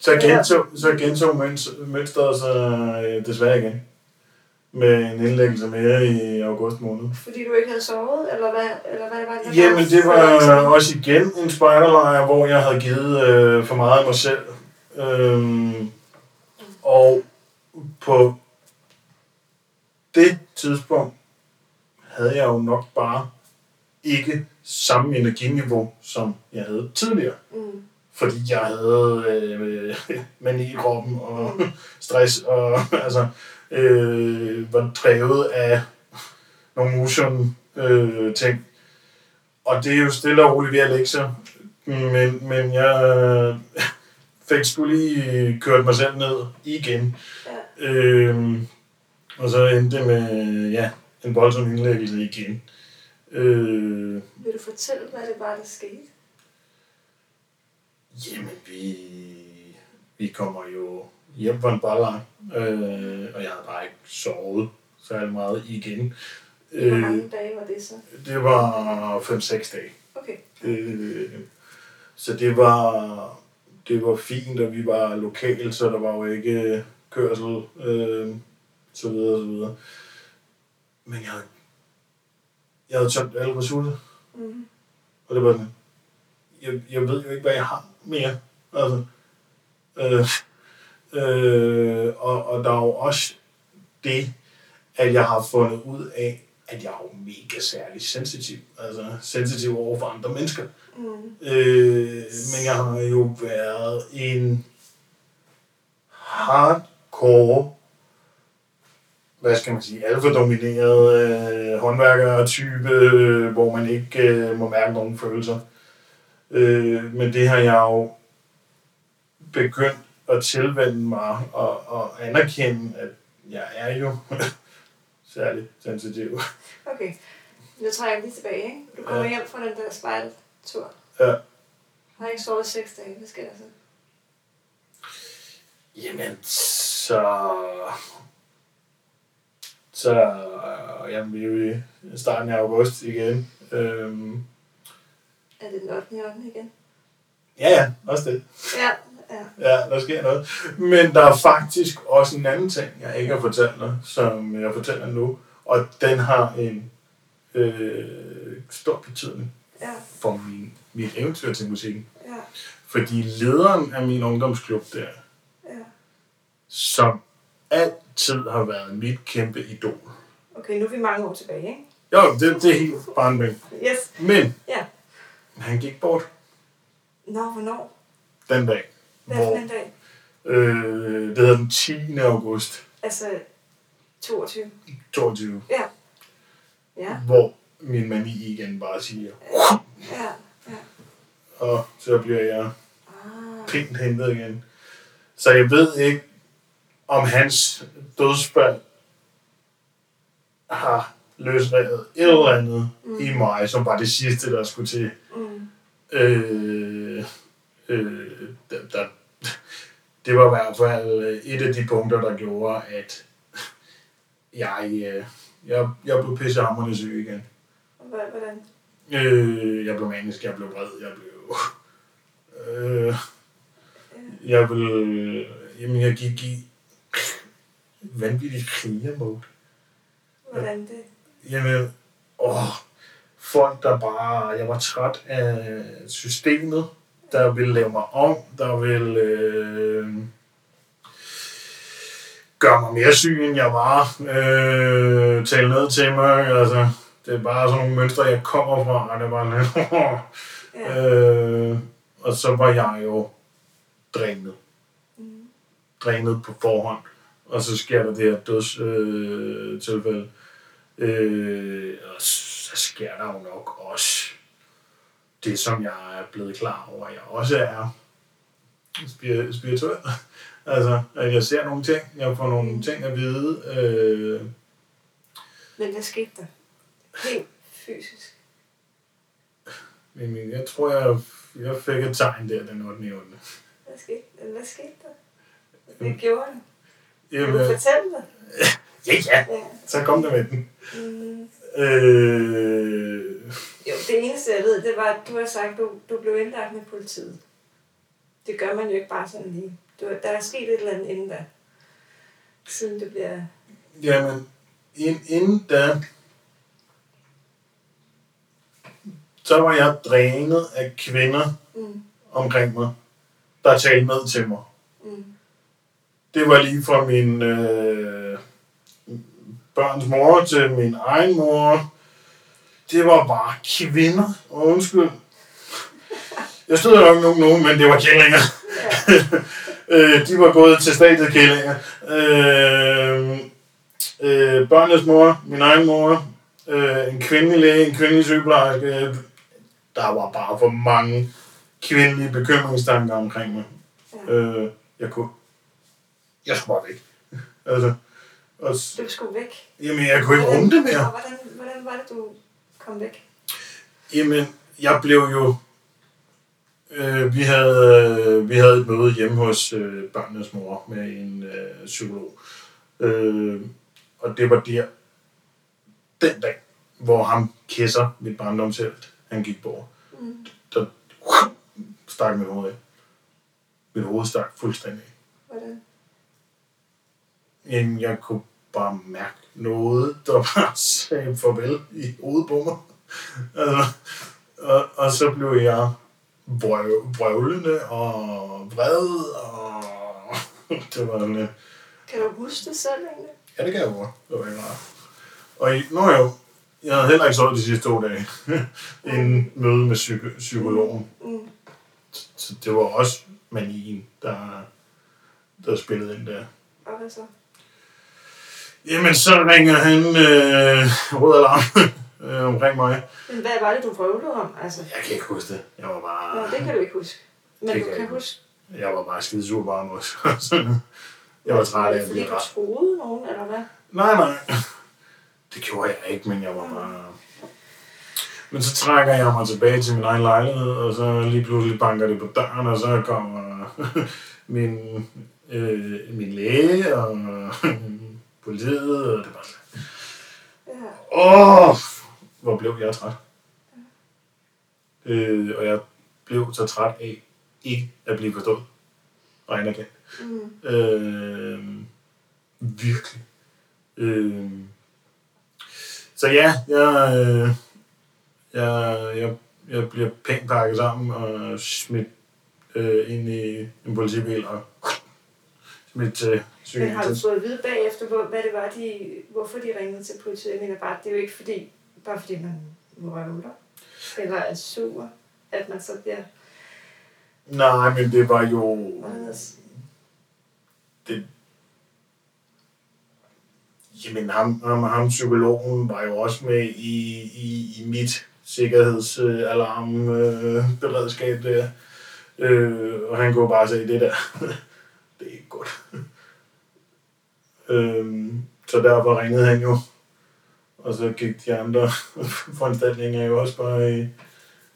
Så gentog, så gentog møns- mønstret sig øh, desværre igen. Med en indlæggelse mere i august måned. Fordi du ikke havde sovet, eller hvad, eller hvad det var? der Jamen, det var sådan- også igen en spejderlejr, hvor jeg havde givet øh, for meget af mig selv. Øhm, og på det tidspunkt havde jeg jo nok bare ikke samme energiniveau, som jeg havde tidligere. Mm. fordi jeg havde øh, mani i kroppen og stress og altså øh, var drevet af nogle motion øh, ting. Og det er jo stille og roligt ved at lægge sig. Men, men jeg fik sgu lige kørt mig selv ned igen. Ja. Øh, og så endte det med ja, en voldsom indlæggelse igen. Øh, Vil du fortælle, hvad det var, der skete? Jamen, vi, vi kommer jo hjem fra en barlang, øh, og jeg havde bare ikke sovet særlig meget igen. Hvor Øh, mange dage var det så? det var 5-6 dage. Okay. Øh, så det var, det var fint, og vi var lokale, så der var jo ikke kørsel, øh, så videre, så videre. Men jeg, havde- jeg havde tømt alle ressourcer. Mm. Og det var sådan, jeg, jeg ved jo ikke, hvad jeg har mere. Altså, øh, øh, og, og der er jo også det, at jeg har fundet ud af, at jeg er jo mega særlig sensitiv. Altså sensitiv over for andre mennesker. Mm. Øh, men jeg har jo været en hardcore, hvad skal man sige, alfa-domineret øh, håndværker-type, øh, hvor man ikke øh, må mærke nogen følelser. Øh, men det har jeg jo begyndt at tilvende mig og, og anerkende, at jeg er jo særlig sensitiv. Okay. Nu trækker jeg lige tilbage, ikke? Du kommer Ja. hjem fra den der spejltur. Ja. Har ikke sovet seks dage. Hvad sker der så? Jamen, så... Så øh, jamen, vi er jo i starten af august igen. Øhm, Er det den 8. 8. igen? ja, ja, også det. Ja, ja. Ja, der sker noget. Men der er faktisk også en anden ting, jeg ikke har fortalt dig, som jeg fortæller nu. Og den har en øh, stor betydning Ja, for min, mit eventyr til musikken. ja, Fordi lederen af min ungdomsklub der, ja. som altid har været mit kæmpe idol. Okay, nu er vi mange år tilbage, ikke? Jo, det, det er helt barnben. Yes. Men Ja. han gik bort Nå, hvornår? den dag. Hvad for Hvor, en dag? øh, det hedder den 10. august Altså, 22. 22. Ja. Ja, Hvor min mani igen bare siger, ja, ja. og så bliver jeg Ah, pænt hentet igen. Så jeg ved ikke, om hans dødsfald har løsredet et eller andet mm. i mig, som var det sidste, der skulle til. mm, Øh, øh, der, der, det var i hvert fald et af de punkter, der gjorde, at jeg, øh, jeg, jeg blev pissehammerende syg igen. Hvordan? Øh, jeg blev manisk, jeg blev vred, jeg blev... Øh, jeg blev... Jamen, jeg gik i vanvittig krigermode. Hvordan det? Jamen, åh, folk der bare... Jeg var træt af systemet, der ville lave mig om, der ville øh, gøre mig mere syg, end jeg var. Øh, tale ned til mig, altså... Det er bare sådan nogle mønstre, jeg kommer fra, og det var lidt... Ja. Øh, og så var jeg jo drænet. Mm. Drænet på forhånd. Og så sker der det her dødstilfælde. Øh, tilfælde. øh, og så sker der jo nok også det, som jeg er blevet klar over, jeg også er spir- spirituel. altså, at jeg ser nogle ting, jeg får nogle ting at vide. Øh, Men hvad skete der? Helt fysisk. men jeg tror, jeg, jeg fik et tegn der den 8. 8. Hvad skete, hvad skete der? Hvad gjorde det? Kan Jamen, du fortælle det? ja, ja, Ja. så kom der med den. Mm. Øh, Jo, det eneste jeg ved, det var, at du har sagt, du, du blev indlagt med politiet. Det gør man jo ikke bare sådan lige. Du, der er sket et eller andet inden da. Siden det bliver... jamen, ind, inden da, så var jeg drænet af kvinder Mm, omkring mig, der talte ned til mig. mm, Det var lige fra min øh, børns mor til min egen mor. Det var bare kvinder. Og undskyld. Jeg stod nok nogen, nogen, men det var kællinger. ja, øh, de var gået til statet kællinger. Øh, øh, børnenes mor, min egen mor, øh, en kvindelig læge, en kvindelig sygeplejerske. Der var bare for mange kvindelige bekymringstanker omkring mig. ja. Øh, jeg kunne... Jeg skulle bare væk. altså, og, s- Du skulle væk. jamen, jeg kunne ikke rumme det mere. Hvordan, hvordan var det, du kom væk? Jamen, jeg blev jo... Øh, vi, havde, øh, vi havde et møde hjemme hos øh, børnenes mor med en øh, psykolog. Øh, og det var der, den dag, hvor ham kisser, mit barndomshelt, han gik bort. Mm. Der stak mit hoved af. Mit hoved stak fuldstændig. Hvordan? Jamen, jeg kunne bare mærke noget, der bare sagde farvel i hovedet på mig. Altså, og, og så blev jeg vrøv, vrøvlende og vred, og det var lidt, Kan du huske det selv egentlig? ja, det kan jeg godt. Det var ikke rart. Og i, nå jo, jeg havde heller ikke sovet de sidste to dage, inden møde med psyk- psykologen. Mm. Så det var også manien, der, der spillede ind der. Og hvad så? Jamen, så ringer han øh, rød alarm øh, omkring mig. Men hvad var det, du vrøvlede om? Altså, Jeg kan ikke huske det. Jeg var bare, Nå, det kan du ikke huske. Men Det du kan kan huske... jeg var bare skide sur bare også. jeg var træt af at Fordi blive du ret. troede nogen, eller hvad? Nej, nej. Det gjorde jeg ikke, men jeg var bare... Men så trækker jeg mig tilbage til min egen lejlighed, og så lige pludselig banker det på døren, og så kommer min, øh, min læge og politiet, og det var Åh, oh, hvor blev jeg træt. Øh, og jeg blev så træt af ikke at blive forstået og anerkendt. Mm. Øh, virkelig. Øh, så ja, jeg, øh, jeg, jeg, jeg bliver pænt pakket sammen og smidt øh, ind i en politibil og smidt til Men har du fået at vide bagefter, hvor, hvad det var, de, hvorfor de ringede til politiet? Jeg mener bare, det er jo ikke fordi, bare fordi man røvler, eller er sur, at man så bliver Nej, men det var jo... Det, jamen, ham, ham, ham psykologen var jo også med i, i, i mit sikkerhedsalarmberedskab der. Øh, og han kunne bare sige, det der, er godt. øh, så derfor ringede han jo. Og så gik de andre foranstaltninger jo også bare i,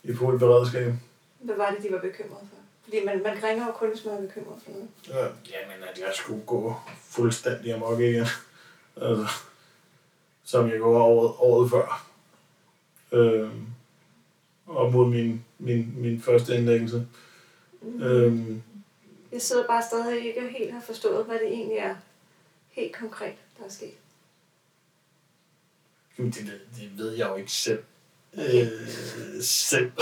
i fuld beredskab. Hvad var det, de var bekymrede for? Fordi man, man ringer jo kun, hvis man er bekymret for noget. Ja, jamen, at jeg skulle gå fuldstændig amok igen. Altså, som jeg gjorde året, året før. Øhm, op mod min, min, min første indlæggelse. Mm. Øhm, Jeg sidder bare stadig ikke og helt har forstået, hvad det egentlig er helt konkret, der er sket. jamen, det, ved- det ved jeg jo ikke selv. Øh, selv.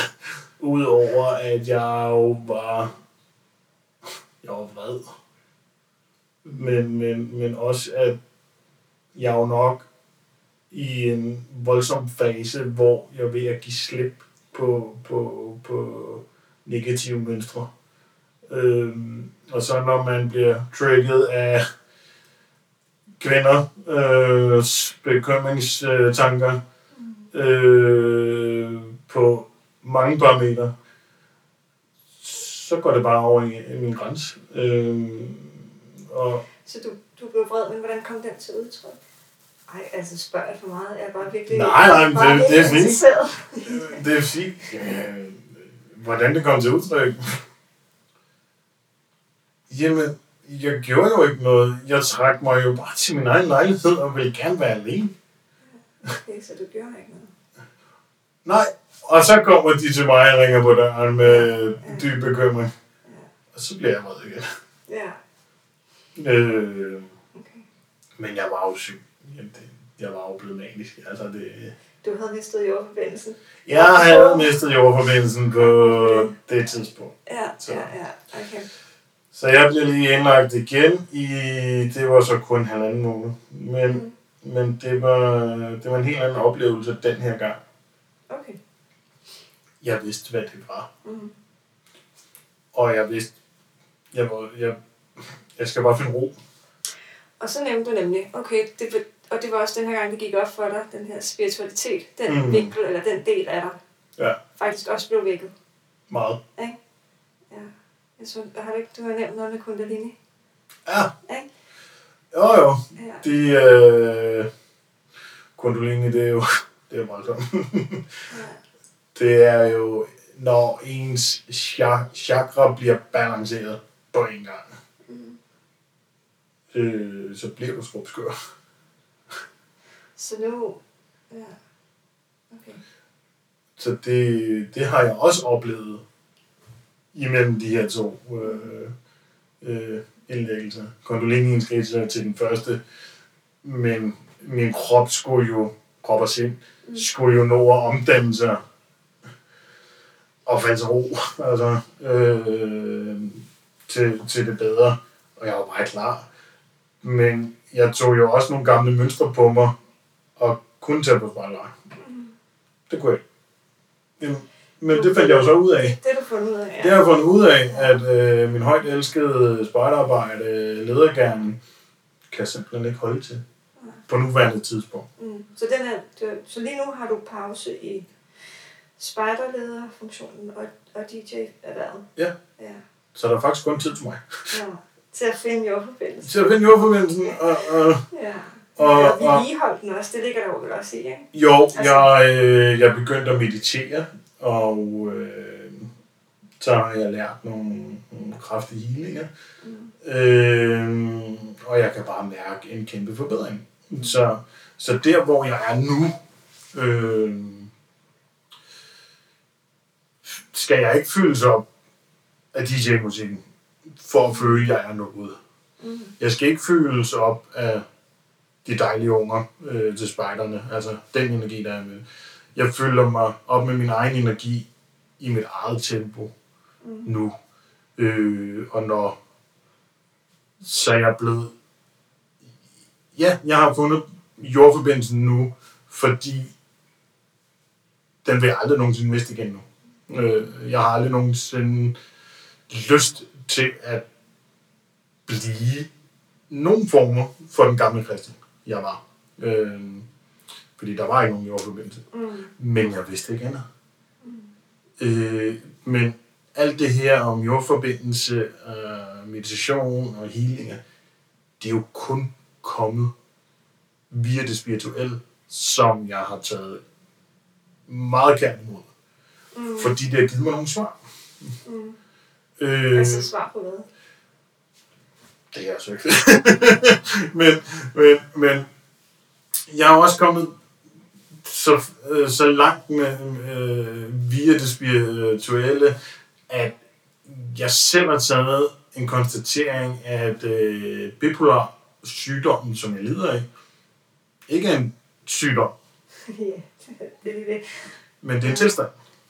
Udover at jeg jo var... Jeg var vred. Men, men, men også at jeg jo nok i en voldsom fase, hvor jeg er ved at give slip på, på, på negative mønstre. Øhm, og så når man bliver trigget af kvinder, øh, bekymringstanker øh, på mange parametre, så går det bare over i, i min grænse. Øh, og Så du, du blev vred, men hvordan kom den til udtryk? Ej, altså spørg jeg for meget. Jeg er bare virkelig Nej, nej, men meget det- det er fint. Det er fint. Øh, Hvordan det kom til udtryk? Jamen, jeg gjorde jo ikke noget. Jeg trak mig jo bare til min egen lejlighed og ville gerne være alene. Okay, så du gjorde ikke noget. Nej, og så kommer de til mig og ringer på døren med dyb bekymring. Og så bliver jeg vred igen. Ja, Øh, okay. men jeg var jo syg. Jamen, det, jeg var jo blevet manisk. Altså, det, Du havde mistet jordforbindelsen. jeg havde mistet jordforbindelsen på det tidspunkt. Ja, Så. ja, ja. Okay. Så jeg blev lige indlagt igen i, det var så kun halvanden måned. Men, Mm. men det, var, det var en helt anden oplevelse den her gang. Okay. Jeg vidste, hvad det var. Mm. Og jeg vidste, jeg, var, jeg, jeg skal bare finde ro. Og så nævnte du nemlig, okay, det, og det var også den her gang, det gik op for dig, den her spiritualitet, den mm. vinkel, eller den del af dig, Ja, faktisk også blev vækket. meget. Ja. Jeg så, har du ikke, du har nævnt noget med kundalini? Ja, Ikke? jo jo. Ja. De, øh, kundalini, det er jo, det er voldsomt. ja. Det er jo, når ens cha- chakra bliver balanceret på en gang, Mm. øh, så bliver du skrubskør. Så nu, ja, okay. Så det, det har jeg også oplevet imellem de her to øh, øh, indlæggelser. Kondolinien skete så til den første, men min krop skulle jo, krop og sind, Mm. skulle jo nå at omdanne sig og falde til ro altså, øh, til, til det bedre. Og jeg var bare klar. Men jeg tog jo også nogle gamle mønstre på mig og kunne tage på spejlvej. Det kunne jeg Men det fandt jeg jo så ud af. Det har du fundet ud af, ja. Det har jeg fundet ud af, at øh, min højt elskede spejderarbejde, ledergærning, kan simpelthen ikke holde til på nuværende tidspunkt. Mm. Så, den er, så lige nu har du pause i spejderlederfunktionen og, og DJ-erhvervet. Ja. Ja. Så der er faktisk kun tid til mig. ja. Til at finde jordforbindelse. Til at finde jordforbindelsen, og, og Ja. Og- Og, og- og den også, det ligger der jo også i, ikke? jo, Altså- jeg, øh, jeg begyndte at meditere, og øh, så har jeg lært nogle, nogle kraftige healinger. Mm. Øh, og jeg kan bare mærke en kæmpe forbedring. Så, så der, hvor jeg er nu, øh, skal jeg ikke fyldes op af DJ-musikken, for at føle, at jeg er noget. Mm. Jeg skal ikke fyldes op af de dejlige unger øh, til spejderne. Altså, den energi, der er med. Jeg føler mig op med min egen energi i mit eget tempo Mm. nu. Øh, og når så er jeg blevet... Ja, jeg har fundet jordforbindelsen nu, fordi den vil jeg aldrig nogensinde miste igen nu. Øh, jeg har aldrig nogensinde lyst til at blive nogen former for den gamle kristen, jeg var. Øh, fordi der var ikke nogen jordforbindelse. Mm. Men jeg vidste ikke andet. Øh, men alt det her om jordforbindelse, øh, meditation og healinger, det er jo kun kommet via det spirituelle, som jeg har taget meget kærligt imod. Mm. Fordi det har givet mig nogle svar. Mm. Øh, Altså svar på hvad? Det er jeg så ikke. men, men, men jeg er også kommet så, øh, så langt med, øh, via det spirituelle, at jeg selv har taget en konstatering at øh, bipolar sygdommen, som jeg lider af, ikke er en sygdom, ja, det er lige det. men det er en tilstand,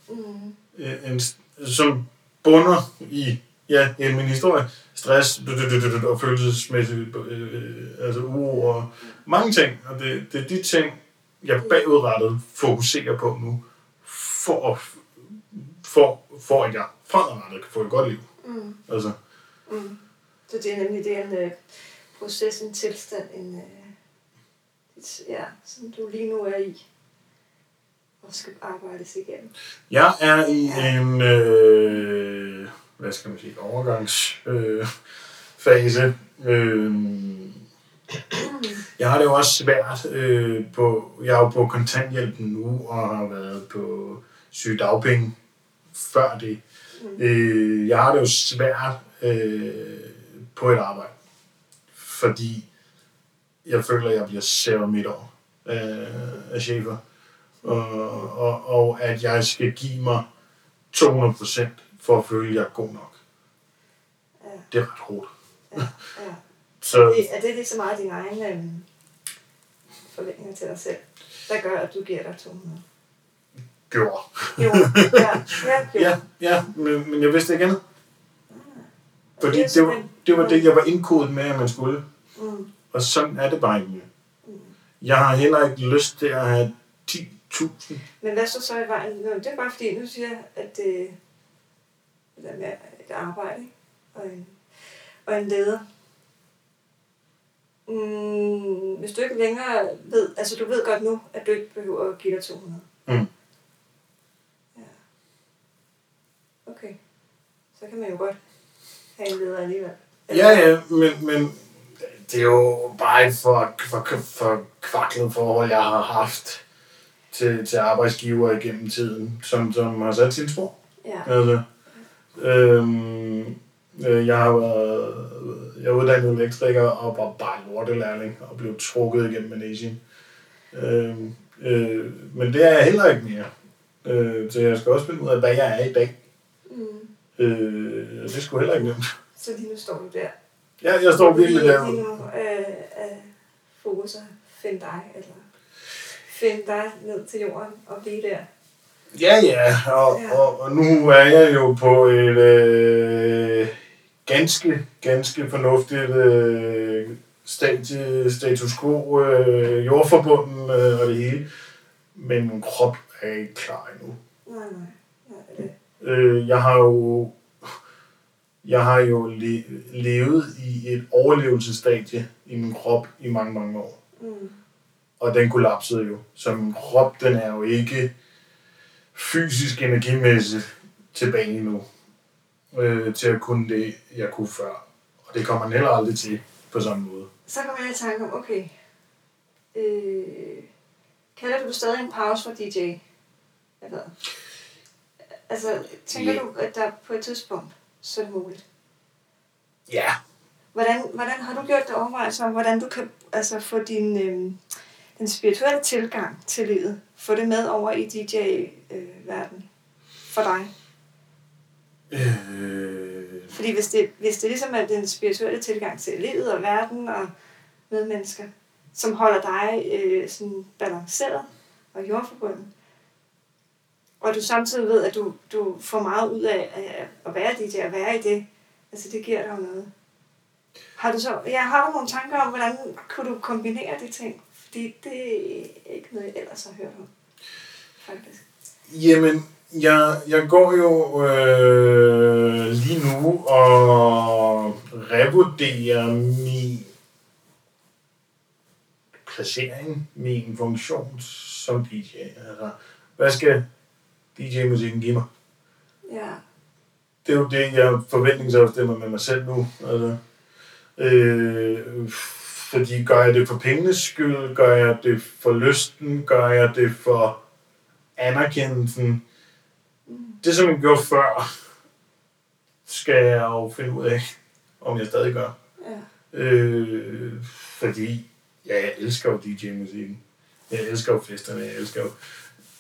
Mm. øh, en, som bunder i, ja, i min historie, stress og følelsesmæssigt, øh, altså uro og mange ting. Og det, det er de ting, jeg bagudrettet fokuserer på nu, for, at, for, for at jeg fremadrettet kan få et godt liv. Mm. Altså, Mm. Så det er nemlig det er en øh, proces, en tilstand, en, øh, et, ja, som du lige nu er i, og skal arbejdes igennem. jeg er i en, øh, hvad skal man sige, overgangsfase. Øh, fase. øh, Jeg har det jo også svært øh, på, jeg er jo på kontanthjælpen nu, og har været på sygedagpenge før det. Mm. Øh, jeg har det jo svært øh, på et arbejde, fordi jeg føler, at jeg bliver sævet midt over øh, af chefer, og, og, og at jeg skal give mig 200% for at føle, at jeg er god nok. Ja, Det er ret hårdt. ja, ja. Så Det, er det lige så meget din egen øh, forventninger til dig selv, der gør, at du giver dig 200? gjorde. Jo, ja, ja. Ja, ja men, men jeg vidste ikke andet. Fordi Det er det var, det var det, jeg var indkodet med, at man skulle. Mm, Og sådan er det bare ikke mm. Jeg har heller ikke lyst til at have 10.000. Men hvad så så i vejen? Det er bare fordi, nu siger jeg, at det, det der med et arbejde ikke? Og, en, og en leder. Mm, hvis du ikke længere ved, altså du ved godt nu, at du ikke behøver at give dig 200. Mm. Ja. Okay. Så kan man jo godt have en leder alligevel. Ja, ja, men, men det er jo bare et for, for, for kvaklet forhold, jeg har haft til, til arbejdsgiver igennem tiden, som, som har sat sin spor. Ja. Altså, øhm, øh, jeg har været, jeg er uddannet elektriker og var bare lortelærling og blev trukket igennem managing. Øhm, øh, men det er jeg heller ikke mere. Øh, så jeg skal også finde ud af, hvad jeg er i dag. Mm. Øh, det skulle heller ikke nemt. Så lige nu står du der. Ja, jeg står virkelig der. lige nu øh, er fokus at finde dig, eller finde dig ned til jorden og blive der. Ja, ja, og, Ja. og, og nu er jeg jo på et øh, ganske, ganske fornuftigt øh, stadie, status quo, øh, jordforbunden øh, og det hele. Men min krop er ikke klar endnu. Nej, nej. nej det. Øh, jeg har jo jeg har jo le- levet i et overlevelsesstadie i min krop i mange, mange år. Mm. Og den kollapsede jo. Så min krop, den er jo ikke fysisk energimæssigt tilbage nu. Øh, til at kunne det, jeg kunne før. Og det kommer man heller aldrig til på samme måde. Så kommer jeg i tanke om, okay, øh, kalder du stadig en pause for DJ? Eller, altså, tænker Ja. du, at der på et tidspunkt, så er det muligt? Ja. Hvordan, hvordan har du gjort dig overvejelser om, hvordan du kan altså, få din, øh, den spirituelle tilgang til livet, få det med over i DJ-verden for dig? Øh, Fordi hvis det, hvis det ligesom er den spirituelle tilgang til livet og verden og medmennesker, som holder dig øh, sådan balanceret og jordforbundet, og du samtidig ved, at du, du får meget ud af at være DJ og være i det, altså det giver dig jo noget. Har du så, ja, har du nogle tanker om, hvordan kunne du kombinere de ting? Fordi det er ikke noget, jeg ellers har hørt om, faktisk. Jamen, jeg, jeg går jo øh, lige nu og revurderer min placering, min funktion som DJ. Altså, hvad skal DJ-musikken give mig? Ja, Det er jo det, jeg forventningsafstemmer med mig selv nu. Altså, øh, fordi gør jeg det for pengenes skyld, gør jeg det for lysten, gør jeg det for anerkendelsen. Det, som jeg gjorde før, skal jeg jo finde ud af, om jeg stadig gør. ja, Øh, fordi ja, jeg elsker jo DJ-musikken. Jeg elsker jo festerne, jeg elsker jo...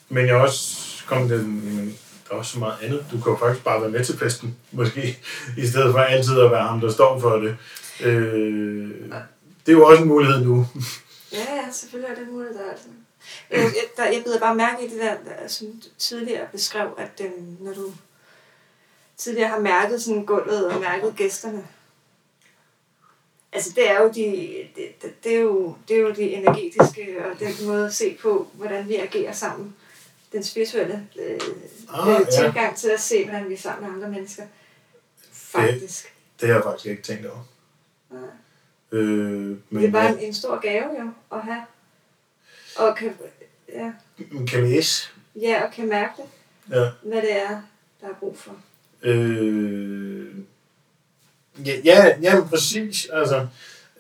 Men jeg er også kommet til, men der er også så meget andet. Du kan jo faktisk bare være med til festen, måske, i stedet for altid at være ham, der står for det. Øh, det er jo også en mulighed nu. ja, ja selvfølgelig er det muligt, der er altså. Jeg, jeg, der, jeg bider bare mærke i det der, der som du tidligere beskrev, at øhm, når du tidligere har mærket sådan gulvet og mærket gæsterne, altså det er jo de, det, det, det, er jo, det er jo de energetiske og den måde at se på, hvordan vi agerer sammen. Den spirituelle øh, Ah, ja. øh, tilgang til at se, hvordan vi er sammen med andre mennesker. Faktisk. Det har jeg faktisk ikke tænkt over. Nej. Øh, Det men er bare ja, en, en stor gave jo at have. Og kan, ja, kan læse. ja, og kan mærke det, Ja. hvad det er, der er brug for. Øh, ja, ja, ja, præcis. Altså,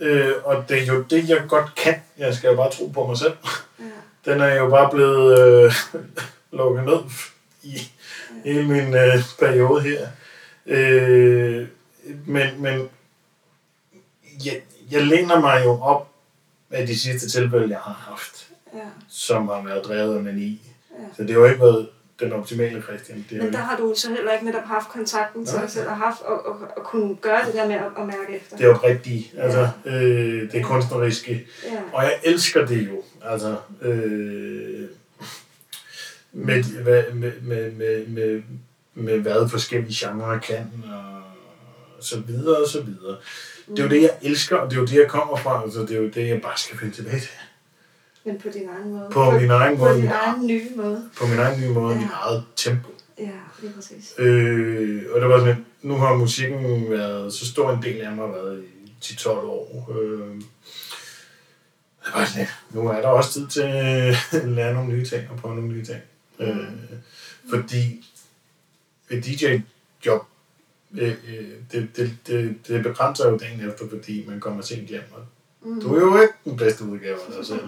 øh, og det er jo det, jeg godt kan. Jeg skal jo bare tro på mig selv. Ja, Den er jo bare blevet øh, lukket ned i hele min øh, periode her. Øh, men men jeg, jeg læner mig jo op af de sidste tilfælde, jeg har haft, ja, som har været drevet af mani. ja. Så det har jo ikke været den optimale Christian. Det er Men der har du så heller ikke netop haft kontakten til dig selv og haft og, og, og kunne gøre det der med at, at mærke efter. det er jo rigtigt. Altså, øh, det kunstneriske. Ja, Og jeg elsker det jo. Altså, øh, med, med, med, med, med, med, med hvad forskellige genrer kan, og så videre og så videre. Det er jo det, jeg elsker, og det er jo det, jeg kommer fra. Altså, det er jo det, jeg bare skal finde tilbage til. Men på din egen måde. På min egen på måde, din min, egen nye måde. på min egen nye måde, Ja. mit eget tempo. Ja, lige præcis. Øh, og det var sådan, nu har musikken været, så stor en del af mig været i 10-12 år. Øh, det var sådan, nu er der også tid til at lære nogle nye ting og prøve nogle nye ting. Øh, fordi et DJ-job, øh, øh, det, det, det, det begrænser jo dagen efter, fordi man kommer sent hjem, og Mm. du er jo ikke den bedste udgave af dig selv.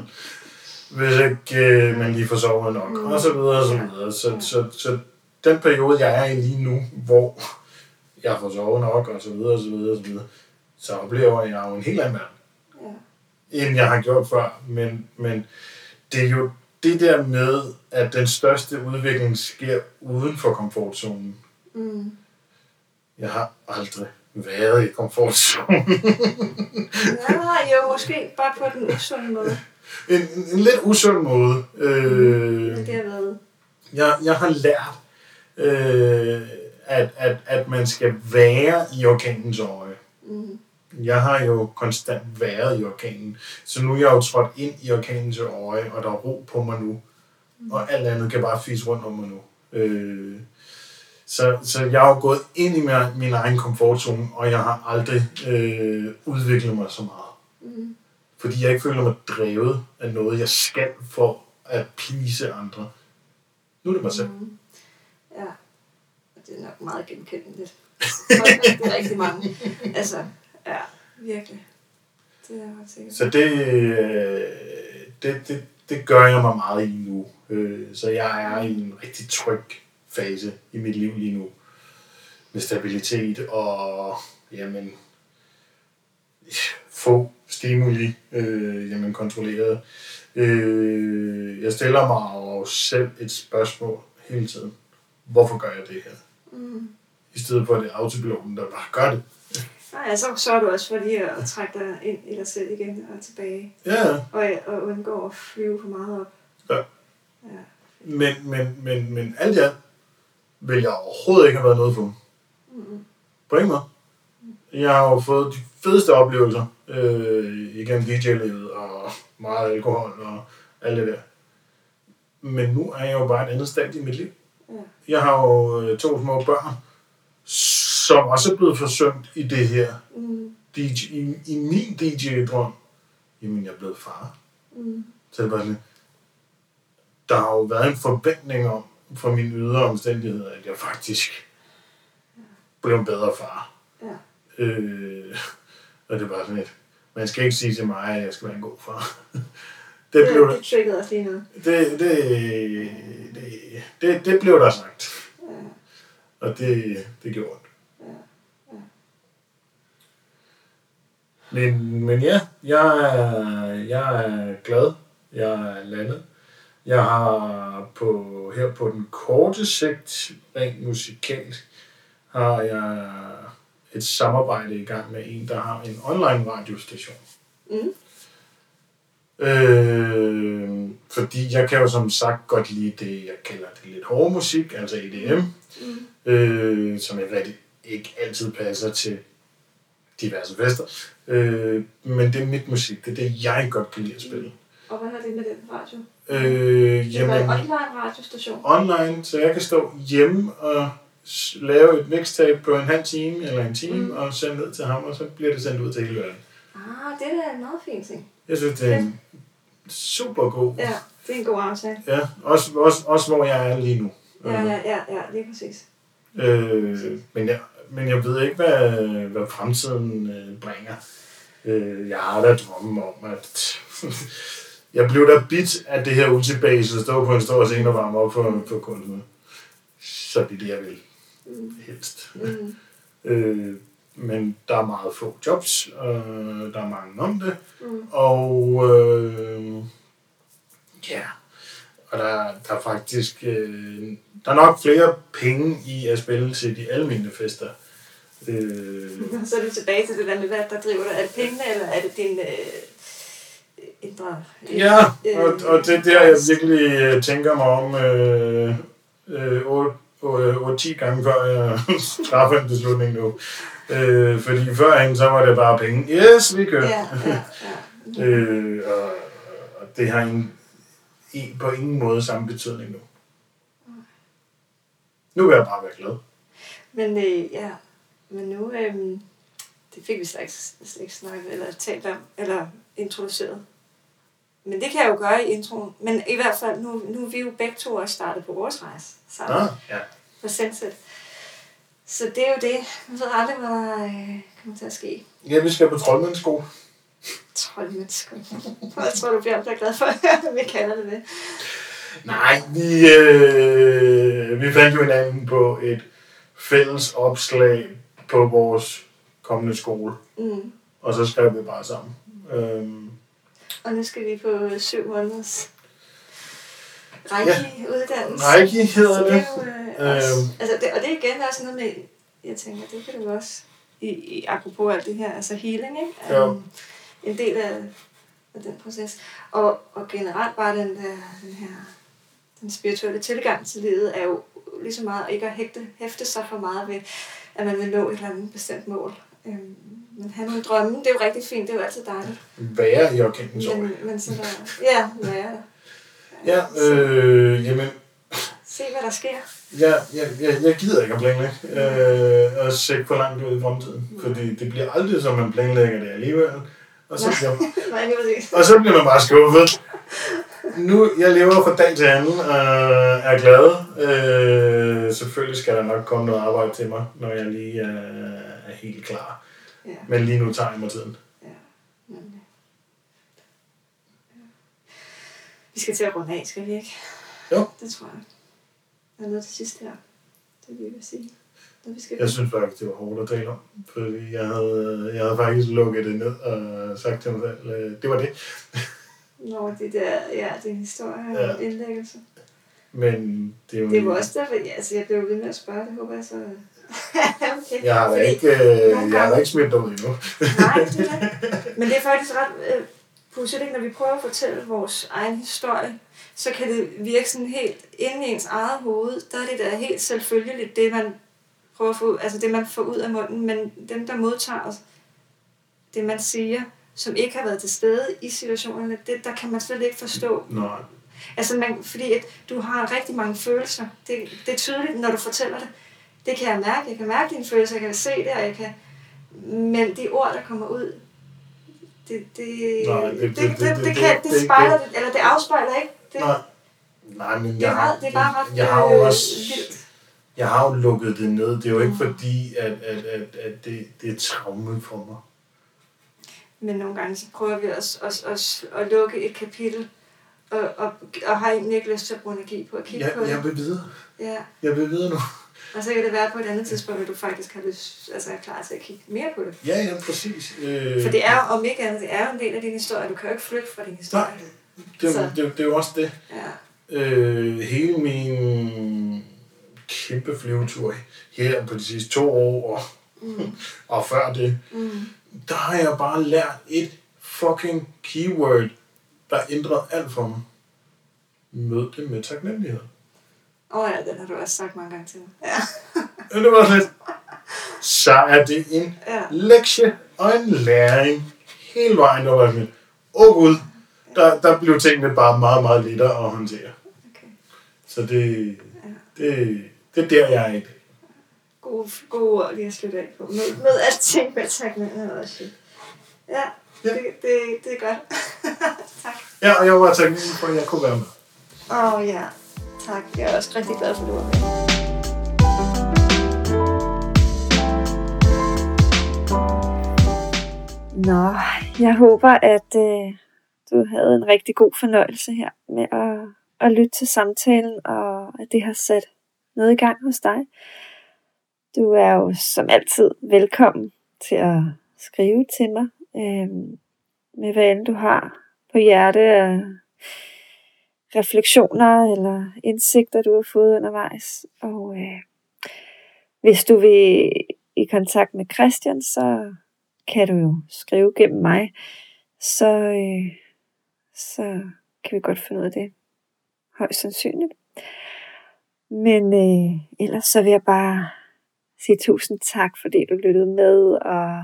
Hvis ikke øh, man lige får sovet nok, Mm. og så videre, og så videre. Så, så, så den periode, jeg er i lige nu, hvor jeg får sovet nok, og så videre, og så videre, og så videre, så oplever jeg jo en helt anden verden, Ja. end jeg har gjort før. Men, men det er jo det der med, at den største udvikling sker uden for komfortzonen. Mm. Jeg har aldrig været i komfortzonen. Ja, jo, måske bare på den usunde måde. en, en, lidt usund måde. Øh, Men det har været... jeg, jeg har lært, øh, at, at, at man skal være i orkanens øje. Mm. Jeg har jo konstant været i orkanen, så nu er jeg jo trådt ind i orkanens øje, og der er ro på mig nu. Og alt andet kan bare fise rundt om mig nu. Øh, så, så jeg har gået ind i min, min egen komfortzone, og jeg har aldrig øh, udviklet mig så meget. Mm. Fordi jeg ikke føler mig drevet af noget, jeg skal for at please andre. Nu er det mig selv. Mm. Ja, og det er nok meget genkendeligt. For rigtig, rigtig mange. Altså, ja, virkelig. Det er jeg ret sikker på. Så det, øh, det, det, det gør jeg mig meget i nu. Øh, Så jeg er i en rigtig tryg fase i mit liv lige nu. Med stabilitet og jamen, få stimuli, øh, jamen kontrolleret. Øh, jeg stiller mig jo selv et spørgsmål hele tiden. Hvorfor gør jeg det her? Mm. I stedet for at det er autopiloten, der bare gør det. Nej, så sørger du også for lige at trække dig ind i dig selv igen og tilbage. Ja, Og, og undgå at flyve for meget op. Ja. ja. men, men, men, men alt i alt vil jeg overhovedet ikke have været noget for. Mm. På ingen måde. Jeg har jo fået de fedeste oplevelser øh, igennem DJ-livet og meget alkohol og alt det der. Men nu er jeg jo bare et andet stadie i mit liv. Ja. Jeg har jo øh, to små børn, som også er blevet forsømt i det her. Mm. DJ, i, I min DJ-drøm. Jamen, jeg er blevet far. Mm. Så det var sådan, der har jo været en forventning om, fra mine ydre omstændigheder, at jeg faktisk blev en bedre far. Ja. Øh, og det var sådan et, man skal ikke sige til mig, at jeg skal være en god far. det Det, blev, det triggede også lige noget. det, det, det, det, det blev der sagt. Ja. Og det, det gjorde. Ja. Ja. Men, men ja, jeg er, jeg er glad. Jeg er landet. Jeg har på, her på den korte sigt, rent musikalsk, har jeg et samarbejde i gang med en, der har en online radiostation. Mm. Øh, fordi jeg kan jo som sagt godt lide det, jeg kalder det lidt hårde musik, altså EDM, Mm. øh, som jeg rigtig ikke altid passer til diverse fester. Øh, men det er mit musik, det er det, jeg godt kan lide at spille. Og hvad har det med den radio? Øh, Det var en jamen, online radiostation. online, så jeg kan stå hjemme og lave et mixtape på en halv time eller en time, Mm. og sende ned til ham, og så bliver det sendt ud til hele verden. Ah, det er en meget fin ting. Jeg synes, det er en super god. Ja, det er en god aftale. Ja, også, også, også hvor jeg er lige nu. Ja, ja, ja, ja, lige præcis. Øh, men, jeg, men jeg ved ikke, hvad, hvad fremtiden øh, bringer. Øh, jeg har da drømme om, at jeg blev da bit af det her ultibase at stå på en stor scene og varme op på, på gulvet. Så det er det, jeg vil Mm. helst. Mm. Øh, men der er meget få jobs, og der er mange om det. Mm. Og øh, ja, og der, der er faktisk øh, der er nok flere penge i at spille til de almindelige fester. Øh, Så er du tilbage til det der med, hvad der driver dig. Er det pengene, eller er det din øh, indre... ja, og, og det er der, jeg virkelig øh, tænker mig om øh, øh, 8-10 gange, før jeg træffer en beslutning nu. Øh, fordi førhen, så var det bare penge. Yes, vi kører. Ja, ja, ja. Øh, og, og det har en, en, på ingen måde samme betydning nu. Nu vil jeg bare være glad. Men øh, ja, men nu, øh, det fik vi slet ikke, slet ikke snakket eller talt om, eller introduceret. Men det kan jeg jo gøre i introen. Men i hvert fald, nu, nu er vi jo begge to også startet på vores rejse sammen Nå, ja. på Senset. Så det er jo det. Jeg ved aldrig, hvad der øh, kommer til at ske. ja, vi skal på troldmandssko. Troldmændssko. Hvad tror du, bliver glad for, at vi kalder det det? Nej, vi, øh, vi fandt jo hinanden på et fælles opslag på vores kommende skole. Mm. Og så skrev vi bare sammen. Øhm, Og nu skal vi på syv måneders Reiki-uddannelse. Reiki hedder det det. er jo, øh, også, Øhm. altså det, og det er igen også noget med, jeg tænker, det kan du også, i, i apropos alt det her, altså healing, ikke? Um, en del af, af den proces. Og, og generelt bare den der, den her, den spirituelle tilgang til livet er jo lige så meget ikke at hægte, hæfte sig for meget ved, at man vil nå et eller andet bestemt mål. Um, men have nogle drømme, det er jo rigtig fint, det er jo altid dejligt. være i orkanen, tror jeg. Men, men så der, ja, være der. Ja, øh, jamen, Se, hvad der sker. jeg, jeg, jeg, jeg gider ikke at planlægge øh, og se for langt ud i fremtiden. Fordi det bliver aldrig, som man planlægger det alligevel. Og så, bliver, Nej, og så bliver man bare skuffet. Nu, jeg lever fra dag til anden og er glad. Øh, selvfølgelig skal der nok komme noget arbejde til mig, når jeg lige er, er helt klar. Ja. Men lige nu tager jeg mig tiden. Ja, nemlig. Ja. Vi skal til at runde af, skal vi ikke? Jo. Det tror jeg. Der er noget til sidst her. Det vil jeg sige. når vi skal... Jeg synes faktisk, det var hårdt at tale om, fordi jeg havde, jeg havde faktisk lukket det ned og sagt til mig selv, øh, det var det. Når det der, ja, det er en historie Ja. indlæggelse. Men det jo... Det var også derfor, ja, altså jeg blev ved med at spørge, det håber jeg så... okay. Jeg har da ikke, øh, jeg har ikke smidt ud endnu. Nej, det er det. Men det er faktisk ret øh, pudsigt, ikke? når vi prøver at fortælle vores egen historie, så kan det virke sådan helt inde i ens eget hoved. Der er det da helt selvfølgeligt, det man prøver at få, ud- altså det man får ud af munden, men dem, der modtager os, det man siger, som ikke har været til stede i situationerne, det, der kan man slet ikke forstå. Nej. Altså, man, fordi at du har rigtig mange følelser. Det, det er tydeligt, når du fortæller det. Det kan jeg mærke. Jeg kan mærke dine følelser, jeg kan se det, og jeg kan... Men de ord, der kommer ud, det, det, Nej, det, det- det, det- det, det- det, det- kan, det- det, det- spejler, det, eller det afspejler ikke. Det, Nej. Nej, men det, jeg har, det er bare ret jeg har jo øh, også, vildt. jeg har jo lukket det ned. Det er jo ikke Mm. fordi, at, at, at, at det, det er traume for mig. Men nogle gange så prøver vi også, også, også at lukke et kapitel, og, og, og har egentlig ikke lyst til at bruge energi på at kigge Jeg, på det. jeg vil videre. Ja. Jeg vil videre nu. Og så kan det være på et andet tidspunkt, at du faktisk har lyst, altså er klar til at kigge mere på det. Ja, ja, præcis. Øh, For det er om ikke andet, det er jo en del af din historie. Du kan jo ikke flygte fra din historie. det, så- det, det, er jo også det. Ja. Øh, hele min kæmpe flyvetur her på de sidste to år, og, Mm. og før det, Mm. der har jeg bare lært et fucking keyword, der ændrede alt for mig. Mød det med taknemmelighed. Åh oh, ja, den har du også sagt mange gange til mig. Ja. Det var lidt. Så er det en ja. lektie og en læring hele vejen, der var sådan, åh gud, der, der blev tingene bare meget, meget lettere at håndtere. Okay. Så det, det, det er der, jeg er i dag. Gode, gode ord lige at slutte af på. Med, med alting med taknemmelighed og shit. Ja, Ja. Det, det, det er godt. tak. Ja, og jeg var taknemmelig for, at jeg kunne være med. Åh oh, ja, tak. Jeg er også rigtig glad for, at du var med. Nå, jeg håber, at øh, du havde en rigtig god fornøjelse her med at, at lytte til samtalen, og at det har sat noget i gang hos dig. Du er jo som altid velkommen til at skrive til mig, øh, med hvad end du har på hjerte Øh, refleksioner eller indsigter, du har fået undervejs. Og øh, hvis du vil i kontakt med Christian, så kan du jo skrive gennem mig, så, øh, så kan vi godt finde ud af det. Højst sandsynligt. Men øh, ellers så vil jeg bare sige tusind tak, fordi du lyttede med, og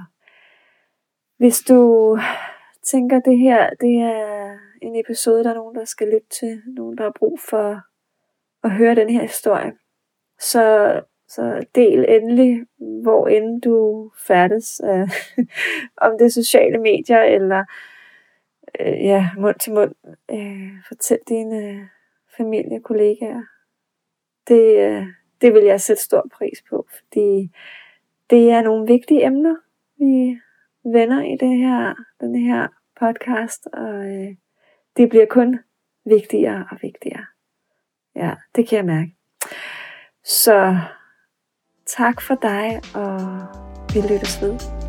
hvis du tænker, det her det er en episode, der er nogen, der skal lytte til, nogen, der har brug for at høre den her historie, så, så del endelig, hvor end du færdes, øh, om det er sociale medier, eller øh, ja, mund til mund. Øh, fortæl dine familie, kollegaer. Det, øh, det vil jeg sætte stor pris på, fordi det er nogle vigtige emner, vi vender i det her, den her podcast, og øh, de bliver kun vigtigere og vigtigere. Ja, det kan jeg mærke. Så tak for dig, og vi lyttes ved.